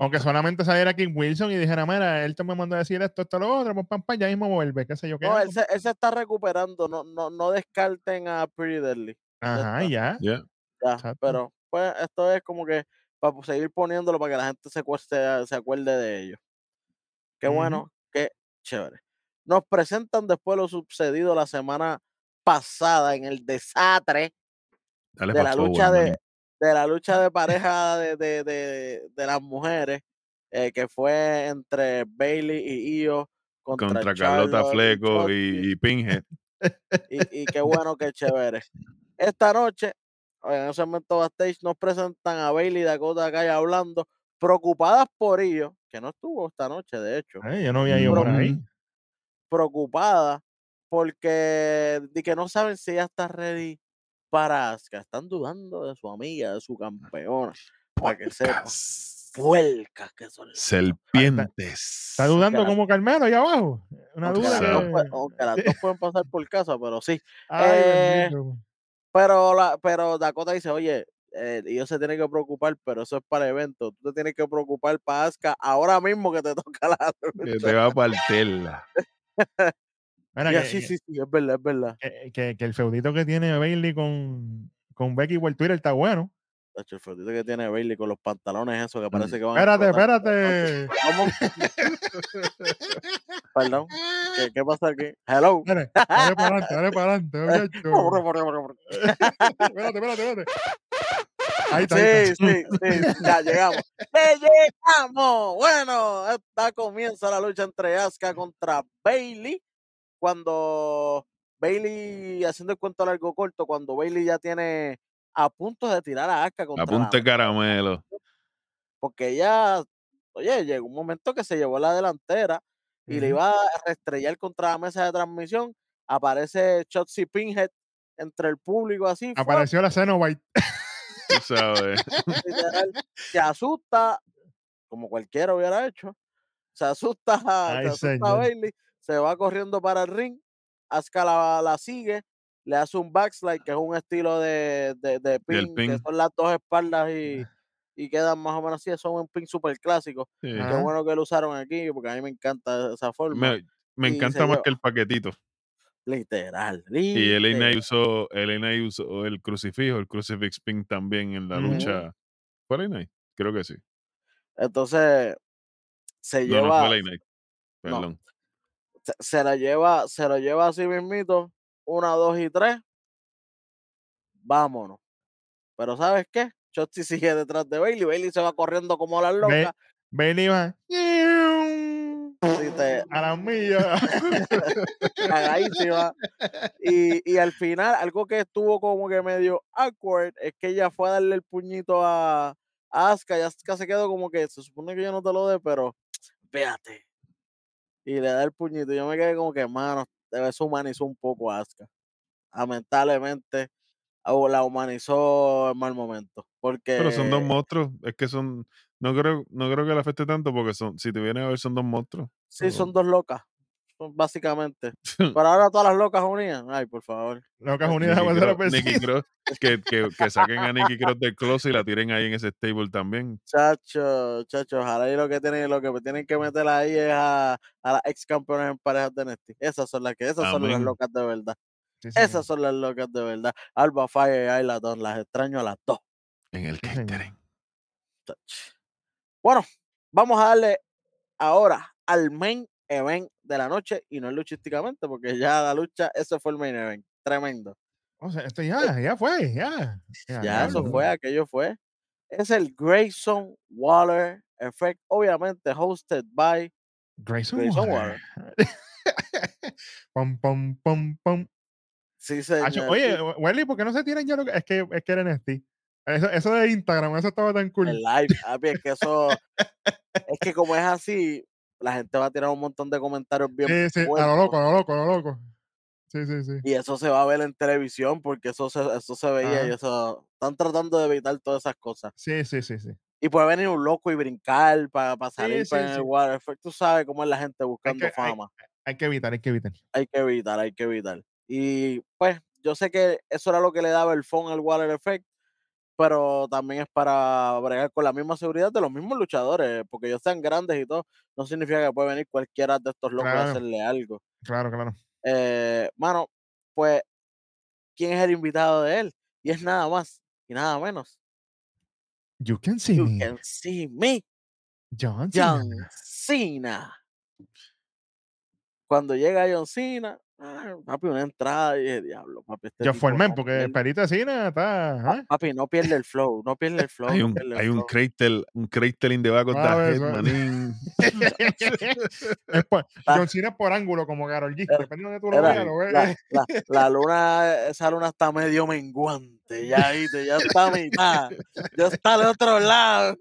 Aunque solamente saliera King Wilson y dijera, mira, él te me mandó a decir esto, esto, lo otro, pues pam, pam, ya mismo vuelve, qué sé yo qué. No, él se, él se está recuperando. No, no, no descarten a Pretty Deadly. Ajá, ya. Ya. Ya, Exacto. pero pues esto es como que para seguir poniéndolo para que la gente se, se, se acuerde de ellos. Qué bueno, qué chévere. Nos presentan después lo sucedido la semana pasada en el desastre Dale de la lucha de, de la lucha de pareja de, de, de, de las mujeres eh, que fue entre Bailey y Io contra, Contra Carlota Fleco y, y Pinhead. y, y qué bueno, qué chévere. Esta noche, en ese momento backstage, nos presentan a Bailey y Dakota Kai hablando, preocupadas por ellos, que no estuvo esta noche, de hecho, Ay, yo no había ido por ahí. preocupadas porque de que no saben si ella está ready para Asuka. Están dudando de su amiga, de su campeona, para que sepa. Puercas que son. Serpientes. Está dudando como Carmelo allá abajo. Una Aunque duda las, dos, que... pue- aunque las dos pueden pasar por casa, pero sí. Ay, Eh, bendito. Pero, la, pero Dakota dice, oye, eh, ellos se tienen que preocupar, pero eso es para el evento. Tú te tienes que preocupar para Asuka ahora mismo que te toca la Que lucha. te va a partirla. Mira, Ya, que, sí, que- sí, sí, es verdad, es verdad. que- que- el feudito que tiene Bailey con, con Becky por Twitter está bueno. Tacho, El fotito que tiene Bailey con los pantalones esos que parece que van a Espérate, explotar. espérate. ¿Cómo? Perdón. ¿Qué, qué pasa aquí? Hello. Dale, dale para adelante, dale para adelante. Espérate, espérate, espérate. Ahí está, ahí Sí, está. sí, sí, ya llegamos. ¡Le llegamos! Bueno, esta comienza la lucha entre Asuka contra Bailey. Cuando Bailey, haciendo el cuento largo corto, cuando Bailey ya tiene a punto de tirar a Asuka contra A punto de la caramelo. porque ella, oye, llegó un momento que se llevó la delantera y le iba a restrellar contra la mesa de transmisión. Aparece Shotzi Pinhead entre el público así. Apareció la White. Tú sabes. literal, se asusta, como cualquiera hubiera hecho. Se asusta, Ay, se asusta a. Bailey, se va corriendo para el ring. Asuka la, la sigue, le hace un backslide, que es un estilo de, de, pin, que son las dos espaldas y, y quedan más o menos así. Son un pin súper clásico. Sí. Qué bueno que lo usaron aquí, porque a mí me encanta esa forma. Me, encanta más que el paquetito. Literal. Y Elena literal. usó, Elena usó el crucifijo, el crucifix pin también en la lucha. ¿Fue Elena? Creo que sí. Entonces, se No, no lleva, fue Elena. no, Perdón. Se, se la lleva, se lo lleva así mismito, una, dos y tres, vámonos. Pero ¿sabes qué? Shotzi sigue detrás de Bailey, Bailey se va corriendo como la loca. Bailey va Sí, te- a las millas. cagadísima. Y, y al final, algo que estuvo como que medio awkward es que ella fue a darle el puñito a, a Asuka y Asuka se quedó como que se supone que yo no te lo dé, pero véate. Y le da el puñito. Yo me quedé como que, mano, se humanizó un poco a Asuka. Lamentablemente, la humanizó en mal momento. Porque Pero son dos monstruos. Es que son. No creo, no creo que le afecte tanto porque son, si te vienes a ver, son dos monstruos. sí, So, son dos locas. Básicamente. Pero ahora todas las locas unidas. Ay, por favor. Locas unidas la Cross, que, que, que saquen a Nikki Cross del closet y la tiren ahí en ese stable también. Chacho, chacho, ojalá y lo que tienen, lo que tienen que meter ahí es a, a las ex campeones en parejas de NXT. Esas son las que, esas son las locas de verdad. Sí. Esas son las locas de verdad. Alba Fire y Ayla Dawn, las extraño a las dos. En el catering. Bueno, vamos a darle ahora al main event de la noche y no es luchísticamente, porque ya la lucha, ese fue el main event. Tremendo. O sea, esto ya, ya fue, ya. Ya eso diablo. fue, aquello fue. Es el Grayson Waller Effect, obviamente hosted by Grayson, Grayson Waller. pom, pom, pom, pom. Sí, Acho, señor. oye, Welly, ¿por qué no se tiran ya lo que es que es que era? Eso, eso de Instagram, eso estaba tan cool. el live, papi, es que eso, es que como es así, la gente va a tirar un montón de comentarios bien Sí, sí, a lo loco, a lo loco, a lo loco. Sí, sí, sí. y eso se va a ver en televisión porque eso se, eso se veía y eso, están tratando de evitar todas esas cosas. Sí, sí, sí, sí. Y puede venir un loco y brincar para Sí, salir sí, para el sí. Water Effect. Tú sabes cómo es la gente buscando que- hay- fama. Hay que evitar, hay que evitar. hay que evitar, hay que evitar. Y pues yo sé que eso era lo que le daba el phone al Water Effect, pero también es para bregar con la misma seguridad de los mismos luchadores, porque ellos sean grandes y todo, no significa que puede venir cualquiera de estos locos a hacerle algo. Claro, claro. Eh, mano, pues, ¿quién es el invitado de él? Y es nada más y nada menos. You can see You me. can see me, John Cena. John Cena. Cuando llega John Cena, ah, papi, una entrada y dije, diablo, papi, este Yo formé, no porque el pierde". perito de Cena está. ¿ah? Papi, no pierde el flow, no pierde el flow. Hay un, hay un flow. Un Kratel in the back of the. John Cena es por ángulo, como Garol G. Dependiendo de tú lo veas, lo ves. la, la, la luna, esa luna está medio menguante, ya viste, ya está a mitad, ya está al otro lado.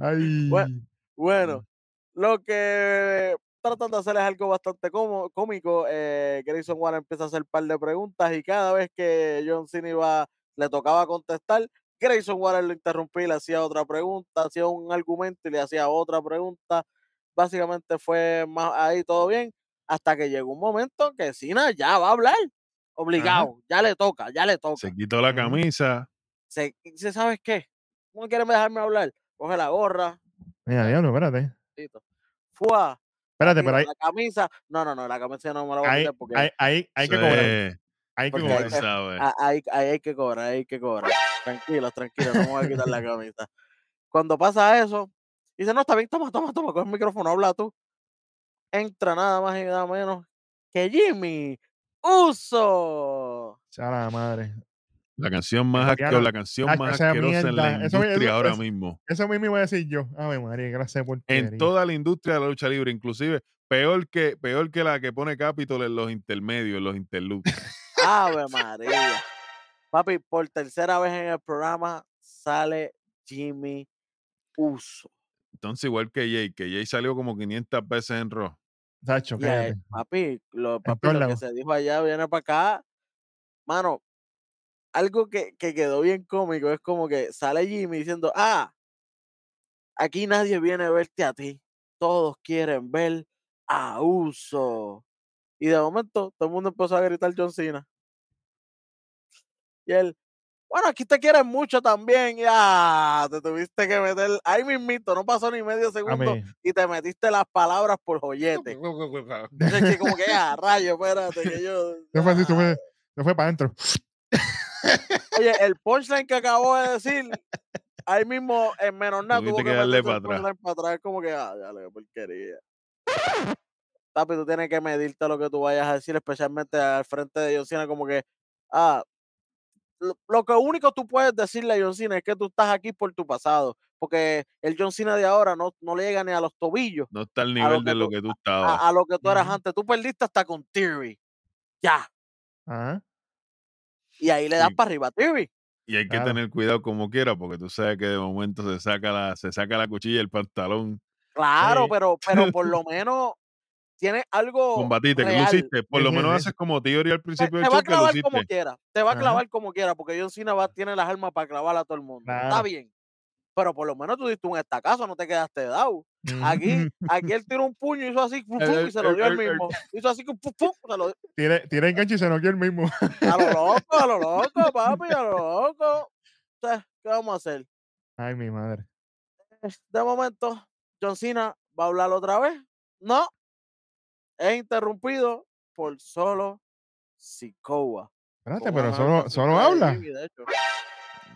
Ay. Bueno, lo que tratan de hacer es algo bastante cómo- cómico. Eh, Grayson Waller empieza a hacer un par de preguntas y cada vez que John Cena iba, le tocaba contestar, Grayson Waller lo interrumpía y le hacía otra pregunta, hacía un argumento y le hacía otra pregunta. Básicamente fue más ahí todo bien, hasta que llegó un momento que Cena ya va a hablar, obligado, ya le toca, ya le toca. Se quitó la camisa. Se, dice, ¿sabes qué? ¿No quieres dejarme hablar? Coge la gorra, Mira, diablo, espérate. Fua, Espérate, pero ahí, La camisa, no, no, no, la camisa no me la voy a ahí, quitar porque ahí, ahí hay que Eso cobrar. Hay que ya hay cobrar. ahí, ahí hay que cobrar, ahí hay que cobrar. Tranquilo, tranquilo, no me voy a quitar la camisa. Cuando pasa eso, dice, no, está bien, toma, toma, toma, coge el micrófono, habla tú. Entra nada más y nada menos que Jimmy Uso. Sea la madre. La canción más asquerosa, la canción más esa asquerosa en la eso- industria eso- ahora eso- mismo. Eso mismo iba a decir yo. Ave María, de porquería. En toda la industria de la lucha libre, inclusive peor que, peor que la que pone Capitol en los intermedios, en los interludes. Ave María. Papi, por tercera vez en el programa sale Jimmy Uso. Entonces, igual que Jay, que Jay salió como 500 veces en Raw. Tacho, Y ahí, cállate. papi, lo, papi, lo que se dijo allá viene para acá. Mano, algo que, que quedó bien cómico es como que sale Jimmy diciendo, ah, aquí nadie viene a verte a ti. Todos quieren ver a Uso. Y de momento todo el mundo empezó a gritar John Cena. Y él, bueno, aquí te quieren mucho también. Ya, te tuviste que meter ahí mismito, no pasó ni medio segundo y te metiste las palabras por joyete. Como que, ah, rayo, espérate, que yo. Se fue así, se ah". fue para adentro. Oye, el punchline que acabo de decir, ahí mismo en menos nada tuvo que que darle meterse pa' el atrás. para atrás, como que, ah, ya le porquería. Papi, tú tienes que medirte lo que tú vayas a decir, especialmente al frente de John Cena, como que, ah, lo, lo que único tú puedes decirle a John Cena es que tú estás aquí por tu pasado, porque el John Cena de ahora no, no le llega ni a los tobillos No está al nivel de lo que tú estabas. a, a lo que tú eras antes. Tú perdiste hasta con Theory. Ya. Ajá. Y ahí le das Sí. para arriba a Theory. Y hay que Claro. tener cuidado como quiera, porque tú sabes que de momento se saca la, se saca la cuchilla y el pantalón. Claro, Sí. pero, pero por lo menos tiene algo. Combatiste, que luciste. Por lo menos haces como teoría al Te, principio te del va a clavar como quiera. Te va a Ajá. clavar como quiera, porque John Cena va, tiene las armas para clavar a todo el mundo. Está bien. Pero por lo menos tú diste un estacazo, no te quedaste dado. Aquí, aquí él tiró un puño, hizo así, pum, pum, y se lo dio al mismo. Hizo así, pum, pum, se lo dio. Tira, tira enganche y se noqueó el mismo. A lo loco, a lo loco, papi, a lo loco. Sea, ¿qué vamos a hacer? Ay, mi madre. de momento, John Cena va a hablar otra vez. No. Es interrumpido por solo Sikoa. Espérate, pero solo, solo habla.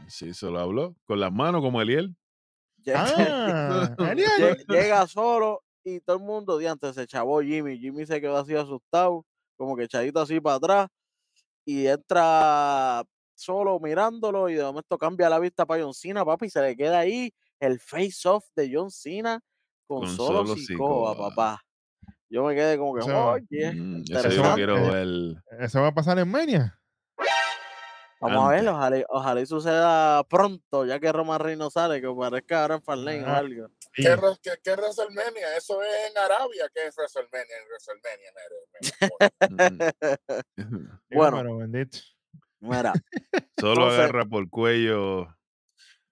Sí, se lo habló. Con las manos como Eliel. Ah, Llega solo y todo el mundo de antes se chavó Jimmy. Jimmy se quedó así asustado, como que echadito así para atrás. Y entra solo mirándolo y de momento cambia la vista para John Cena, papi, y se le queda ahí el face-off de John Cena con, Con solo, solo Sikoa, papá. Yo me quedé como que, oye, Mm, eso yo lo interesante. quiero ver. Eso va a pasar en Mania. Vamos a ver, ojalá, ojalá y suceda pronto, ya que Roman Reigns no sale, que parezca ahora en Farlane o algo. ¿Qué, qué- qué WrestleMania? Eso es en Arabia. ¿Qué es WrestleMania? En WrestleMania, Mm. digo, bueno. pero bendito. Mira, Solo Entonces- agarra por cuello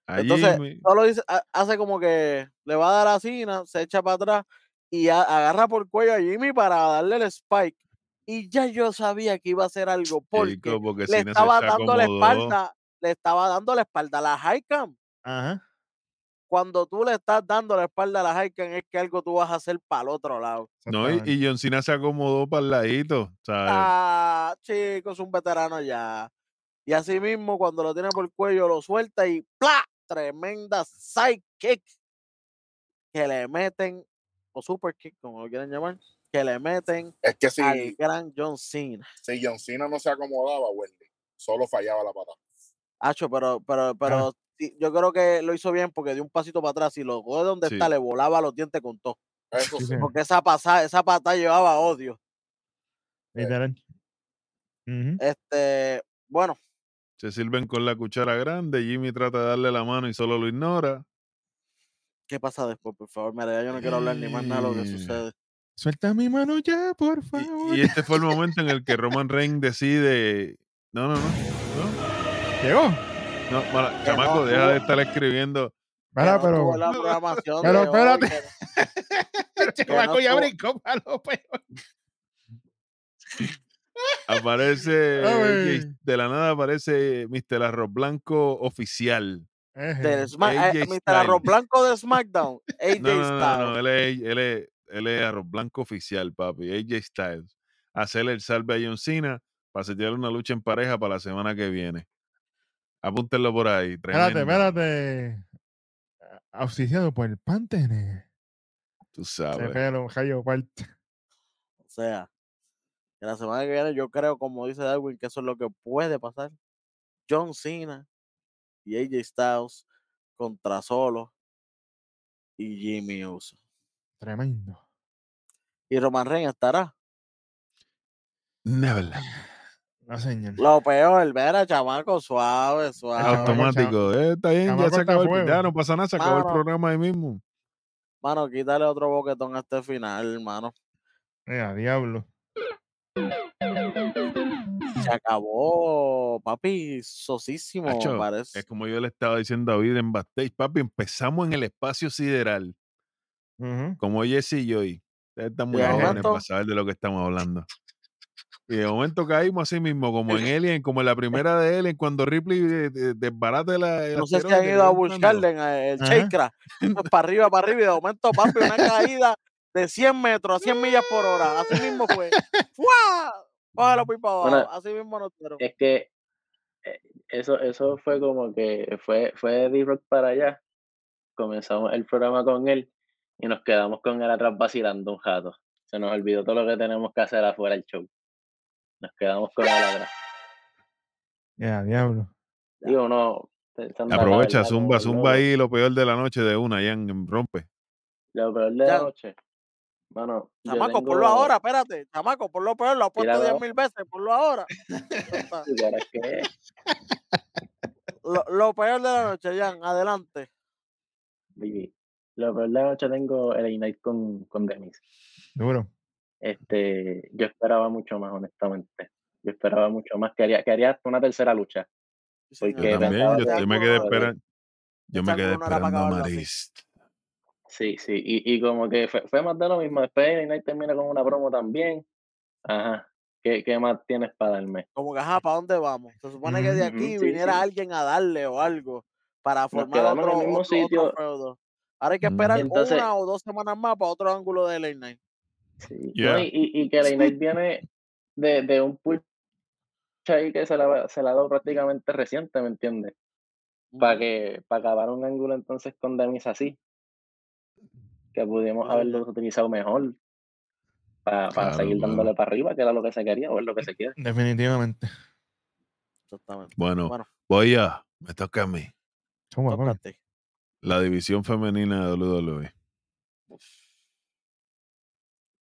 a entonces Jimmy. solo dice, hace como que le va a dar a Cena, se echa para atrás y a- agarra por cuello a Jimmy para darle el spike. Y ya yo sabía que iba a hacer algo porque Chico, porque le estaba dando la espalda, le estaba dando la espalda a la high cam. Ajá. Cuando tú le estás dando la espalda a la high cam es que algo tú vas a hacer para el otro lado. No, y, y John Cena se acomodó para el ladito. ¿sabes? Ah, chicos, un veterano ya. Y así mismo, cuando lo tiene por el cuello, lo suelta y ¡plá! Tremenda side kick que le meten, o super kick, como lo quieran llamar, que le meten Es que si, al gran John Cena. si John Cena no se acomodaba, Wendy, solo fallaba la pata. Hacho, pero, pero, pero sí, yo creo que lo hizo bien porque dio un pasito para atrás y lo coge donde Sí. está, le volaba los dientes con todo. Eso Sí, sí. sí. Porque esa pasada, esa patada llevaba odio. Literal. Ujú. Este, bueno, Se sirven con la cuchara grande. Jimmy trata de darle la mano y solo lo ignora. ¿qué pasa después, por favor? Mira, ya yo no quiero hablar ni más nada de lo que Eh, sucede. Suelta mi mano ya, por favor. Y, este fue el momento en el que Roman Reigns decide. No, no, no. No, Llegó. no mala- chamaco, no deja de estar escribiendo. no pero. tuvo la programación pero hoy, espérate. El chamaco ya brincó para lo peor. Aparece. AJ de la nada aparece Mr. Arroz Blanco oficial. Del Sma- AJ eh, Mr. Arroz Blanco de SmackDown, AJ No, no, no, no, él es, él es él es arroz blanco oficial, papi. AJ Styles. Hacerle el salve a John Cena para setear una lucha en pareja para la semana que viene. Apúntenlo por ahí. Espérate, Tremendo. espérate. Auspiciado por el Pantene. Tú sabes. pelo, Jayo parte. O sea, que la semana que viene yo creo, como dice Darwin, que eso es lo que puede pasar. John Cena y AJ Styles contra Solo y Jimmy Uso. Tremendo. Y Roman Reigns estará. Neverland. No, señor. Lo peor, ver chamaco, suave, suave. Automático. Eh, está bien, ya se acabó el ya no pasa nada, se acabó el programa ahí mismo. Mano, quítale otro boquetón a este final, hermano. Mira, diablo. Se acabó, papi, sosísimo, Acho, parece. Es como yo le estaba diciendo a David en backstage, papi, empezamos en el espacio sideral, Como Jesse y Joy. Ustedes están muy jóvenes para saber de lo que estamos hablando. Y de momento caímos así mismo, como en Alien, como en la primera de Alien, cuando Ripley eh, eh, desbarata la. el No sé si han ido a entrando. Garden, a- el Ajá. Shakera, para arriba, para arriba, y de momento, papi, una caída de 100 metros a 100 millas por hora. Así mismo fue. ¡Fua! Para abajo. Bueno, Así mismo nos dieron. Es que eh, eso, eso fue como que fue, fue de D-Rock para allá. Comenzamos el programa con él y nos quedamos con él atrás vacilando un rato. Se nos olvidó todo lo que tenemos que hacer afuera del show. Nos quedamos con él atrás. Ya, diablo. Digo, no. Aprovecha, verdad, zumba, zumba ahí lo peor de la noche de una, ya en rompe. Lo peor de Ya. la noche. Bueno, Chamaco, tengo- ponlo ahora, espérate. Chamaco, ponlo peor, lo has puesto. 10 mil veces, ponlo ahora. Ya está. ¿Y ahora qué? Lo, lo peor de la noche, Jan, adelante. Baby. Lo peor de la noche tengo el Night con, con Demis. Duro. Este, yo esperaba mucho más, honestamente. Yo esperaba mucho más. Quería, quería hasta una tercera lucha. Sí, Porque Yo también, yo, me quedé esperando. Yo me quedé esperando a. Maris. Sí, sí. Y, y como que fue, fue más de lo mismo. Después el Night termina con una promo también. Ajá. ¿Qué, qué más tienes para darme? Como que, ajá, ¿para dónde vamos? Se supone que de aquí sí, viniera sí. alguien a darle o algo para formar quedamos en otro, el mismo otro, otro sitio. Ahora hay que esperar Entonces- una o dos semanas más para otro ángulo de Late Night. Sí. Yeah. No, y, que el Night viene de, de un push ahí que se la, se la ha dado prácticamente reciente, ¿me entiendes? Para que para acabar un ángulo entonces con Demis así. Que pudimos haberlo utilizado mejor para, para Claro, seguir claro. dándole para arriba, que era lo que se quería o es lo que se quiere. Definitivamente. Exactamente. Bueno, Bueno. voy a. Me toca a mí. Toma. La división femenina de WWE.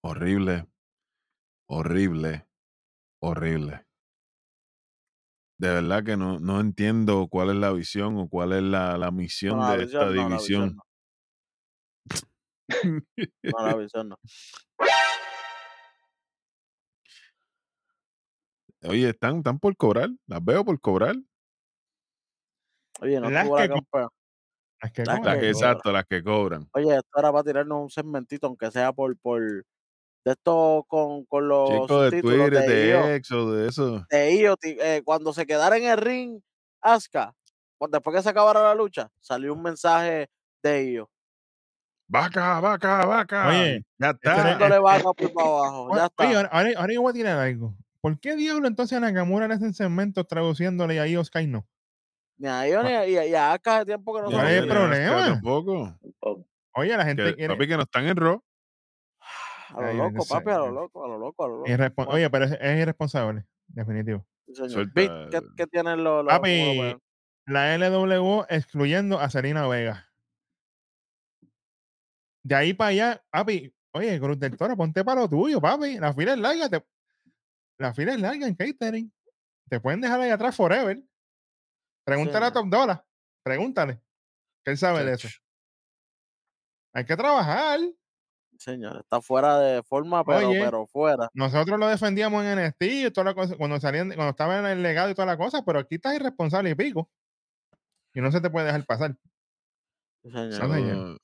Horrible. Horrible. Horrible. De verdad que no, no entiendo cuál es la visión o cuál es la, la misión No, la de esta visión no, la visión división. no. No, la visión no. Oye, están, están por cobrar. Las veo por cobrar. Oye, no Las tuvo la campeona. Las que Las que exacto, las que cobran. Oye, esto era para tirarnos un segmentito, aunque sea por, por de esto con, con los Chicos de Twitter, de de Exo, de eso. de ti- eh, cuando se quedara en el ring, Asuka, pues después que se acabara la lucha, salió un mensaje de IO. Vaca, vaca, vaca. Oye, ya este está. vaca por para abajo. Ya Oye, está. ahora, ahora, ahora yo voy a tirar algo. ¿Por qué diablo entonces a Nakamura le hacen segmentos traduciéndole ahí a Sky no? IO ni a, y a, y a Asuka hace tiempo que no Ya ¿Cuál se es lo el viene tiran. problema? Tampoco. Oye, la gente Que, quiere. papi, que no están en Raw. A lo loco, papi, a lo loco, a lo loco, a lo loco. irrespo- Bueno, Oye, pero es, es irresponsable, definitivo. señor. ¿qué, qué tienen los, los Papi, la LW excluyendo a Selena Vega. De ahí para allá, papi, oye, Cruz del Toro, ponte para lo tuyo, papi. La fila es larga, te- la fila es larga en catering. Te pueden dejar ahí atrás forever. Pregúntale a. Top Dollar, pregúntale. Que él sabe de eso. Hay que trabajar. Señor, está fuera de forma, pero, Oye. pero fuera. Nosotros lo defendíamos en NXT y toda la cosa, cuando salían, cuando estaba en el legado y toda la cosa, pero aquí estás irresponsable y pico. Y no se te puede dejar pasar. Señor.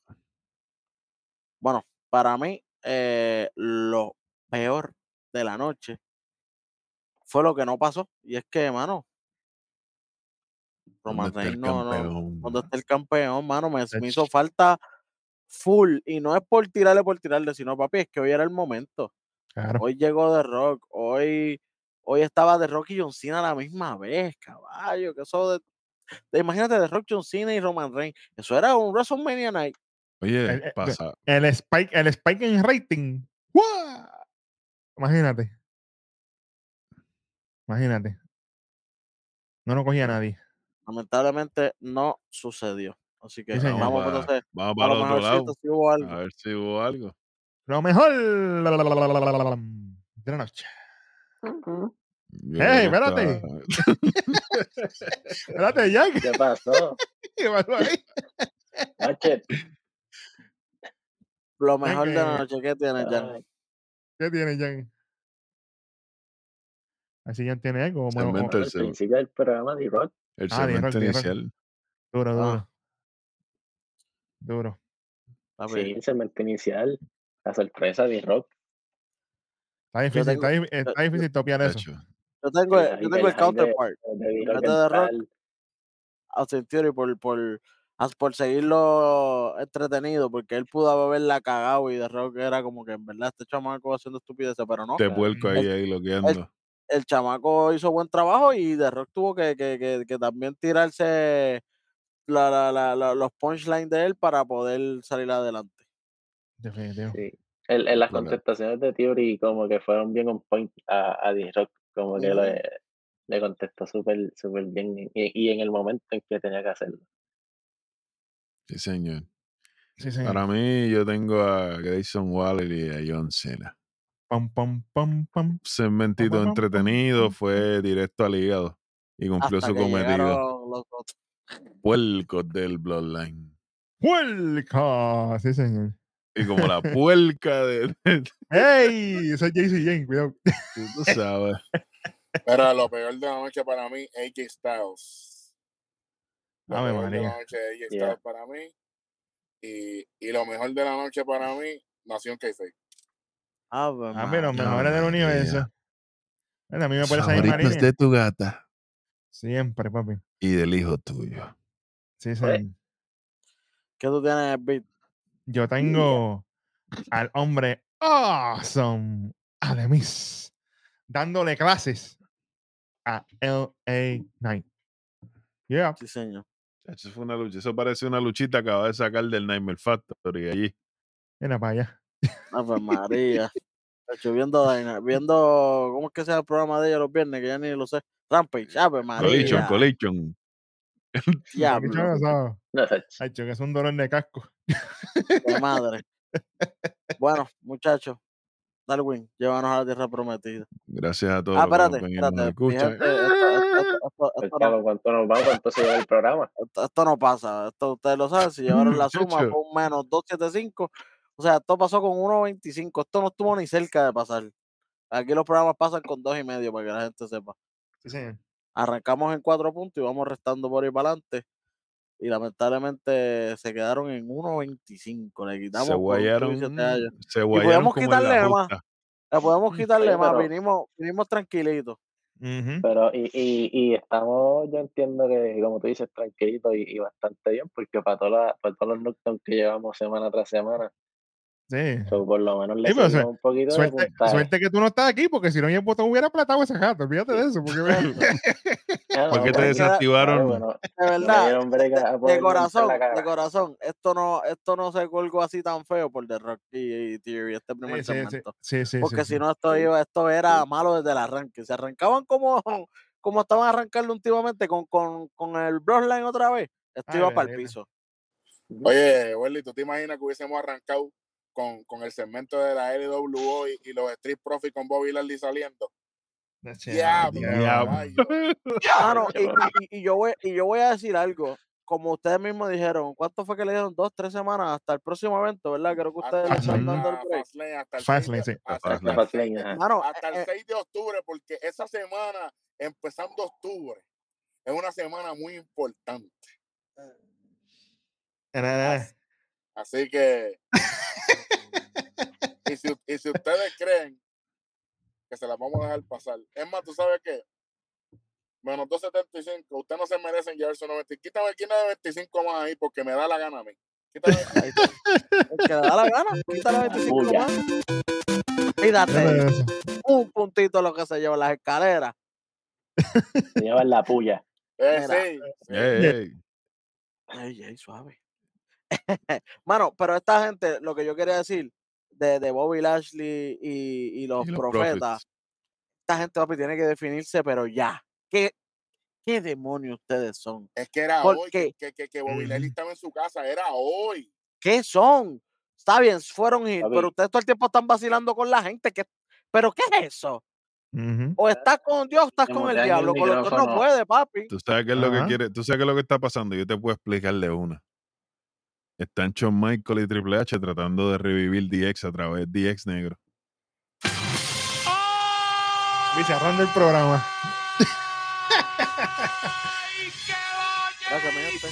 Bueno, para mí, eh, lo peor de la noche fue lo que no pasó. Y es que, mano, ¿Dónde Roman el Reigns no, no? ¿dónde está el campeón, mano? Me, me hizo falta full. Y no es por tirarle por tirarle, sino papi, es que hoy era el momento. Claro. Hoy llegó The Rock, hoy, hoy estaba The Rock y John Cena a la misma vez, caballo. Que eso de, de- imagínate The Rock, John Cena y Roman Reigns. Eso era un WrestleMania Night. Oye, eh, pasa. El spike, el spike en rating. ¡Guau! Imagínate. Imagínate. No lo cogía nadie. Lamentablemente no sucedió. Así que Sí, vamos Vamos, entonces. vamos A para lo el otro mejorcito lado. si hubo algo. A ver si hubo algo. Lo mejor de la noche. Yo ¡Ey, creo que espérate! Espérate, Jack. ¿Qué pasó? ¿Qué pasó ahí? Lo mejor de la que- noche que tiene, Jan. ¿Qué tiene, Jan? Así ya tiene algo. como- el principio del programa de rock. El Ah, segmento inicial. Duro, duro. Ah. Duro. papi. Sí, el segmento inicial. La sorpresa de rock. Está difícil, tengo- está, dif- está yo- difícil topiar eso. Yo tengo, el- yo tengo counterpart. De de The Rock, Austin Theory por, por, por seguirlo entretenido, porque él pudo haberla cagado y The Rock era como que en verdad este chamaco haciendo estupideces, pero no. Te puerco ahí, ahí loqueando. El chamaco hizo buen trabajo y The Rock tuvo que, que, que, que también tirarse la, la, la- la- los punchlines de él para poder salir adelante. Definitivo. Sí. El- en las Claro. contestaciones de Theory como que fueron bien on point a, a D-Rock, como que le, le contestó súper súper bien y, y en el momento en que tenía que hacerlo. Sí, señor. Sí, señor. Para mí, yo tengo a Grayson Waller y a John Cena. Pam, pam, pam, pam. Segmentito pam, pam, entretenido, pam, fue directo al hígado y cumplió Hasta su que cometido. Puercos del Bloodline. ¡Puerca! Sí, señor. Y como la puerca de, ¡Ey! Ese es JC Jane, cuidado. tú sabes. Pero lo peor de la noche para mí, AJ Styles. Lo Ave peor de la María. noche, AJ Yeah. Styles para mí. Y, y lo mejor de la noche para mí, Nación Keife. Ah, pero María. mejores del universo. Bueno, a mí me parece Favoritos de tu gata Siempre, papi. y del hijo tuyo. Sí, Pues, señor. ¿Qué tú tienes, Beat? Yo tengo al hombre awesome, Ademis, dándole clases a LA Knight. Yeah. Sí, señor. Eso fue una lucha. Eso parece una luchita que acaba de sacar del Nightmare Factory allí. Mira para allá. Ave María. Chacho, viendo, viendo, ¿cómo es que se llama el programa de ellos los viernes? Que ya ni lo sé. Rampage, Ave Collision, María. collision. Aquí Diablo, Sach, que es un dolor de casco. de madre. Bueno, muchachos, Darwin, llévanos a la tierra prometida. Gracias a todos Ah, espérate, espérate. ¿cuánto nos vamos? ¿Cuánto se lleva el programa? esto- esto no pasa. Esto ustedes lo saben. Si llevaron la suma fue un menos 275. O sea, esto pasó con 1.25. Esto no estuvo ni cerca de pasar. Aquí los programas pasan con dos y medio para que la gente sepa. Sí, señor. arrancamos en cuatro puntos y vamos restando por ahí para adelante. Y lamentablemente se quedaron en 1.25. Le quitamos Se guayaron, y se guayaron podíamos como en quitarle la más. Le podemos quitarle más. pero- Vinimos, vinimos tranquilitos. Pero, y, y, y estamos, yo entiendo que, como tú dices, tranquilito y, y bastante bien, porque para, toda la- para todos los knockdowns que llevamos semana tras semana, Sí. so, por lo menos le Sí, pero un poquito de Suerte, puntaje. suerte que tú no estás aquí, porque si no, el botón hubiera platado ese gato. Olvídate de eso. Porque Ah, ¿Por qué te desactivaron? claro, bueno, De verdad, de corazón, de corazón. Esto no, esto no se colgó así tan feo por The Rock y, y Theory, este primer sí, sí, sí, segmento. sí, sí, Porque sí, si no, esto iba, esto era malo desde el arranque. Se arrancaban como, como estaban arrancando últimamente con, con, con el Bloodline otra vez. Esto Ay, iba para el piso. Oye, Welly, ¿tú te imaginas que hubiésemos arrancado con, con el segmento de la LWO y, y los Street Profits con Bobby Lashley saliendo? Diablo, diablo. Ah, y, y- yo voy, y yo voy a decir algo. Como ustedes mismos dijeron, ¿cuánto fue que le dieron? Dos, tres semanas hasta el próximo evento, ¿verdad? Creo que ustedes le están dando el break. Fastlane, hasta el Fastlane, 6 de- sí. hasta- Fastlane. hasta el Fastlane, 6 de- ajá. Mano, hasta el eh, 6 de octubre, porque esa semana, empezando octubre, es una semana muy importante. Nada, Así que, y si, y si ustedes creen que se las vamos a dejar pasar, es más, ¿tú sabes qué? Menos 275, ustedes no se merecen llevar su 90. Quítame aquí una de 25 más ahí porque me da la gana a mí. Quítale. Ahí que le da la gana, quítale 25 Puya. más. Fíjate un puntito lo que se lleva en las escaleras. Se llevan la puya. Eh, sí, sí. Ey, ey. Ey, ey, suave. Mano, pero esta gente, lo que yo quería decir de, de Bobby Lashley y, y los Y los profetas, Profits. esta gente, papi, tiene que definirse, pero ya. ¿Qué, qué demonios ustedes son? Es que era ¿Por hoy que, que, que, que Bobby. Leslie estaba en su casa, era hoy. ¿Qué son? Está bien, fueron hit, pero ustedes todo el tiempo están vacilando con la gente. ¿qué, ¿Pero qué es eso? O estás con Dios o estás con el diablo. Con los dos no puede, papi. Tú sabes qué es lo que quiere, tú sabes qué es lo que está pasando. Yo te puedo explicarle una. Están Shawn Michael y Triple H tratando de revivir DX a través de DX negro. Y cerrando el programa. Gracias, mi gente.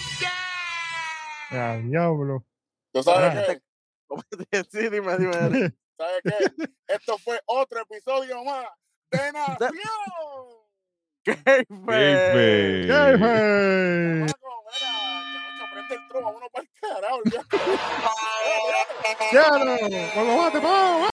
Ya, diablo. ¿Tú sabes Ajá. qué? sí, dime, dime. ¿Sabes qué? Esto fue otro episodio más de Nación. ¡Qué fe! ¡Qué fe! El tro, vámonos para el carajo. ¡Con los bates, vamos!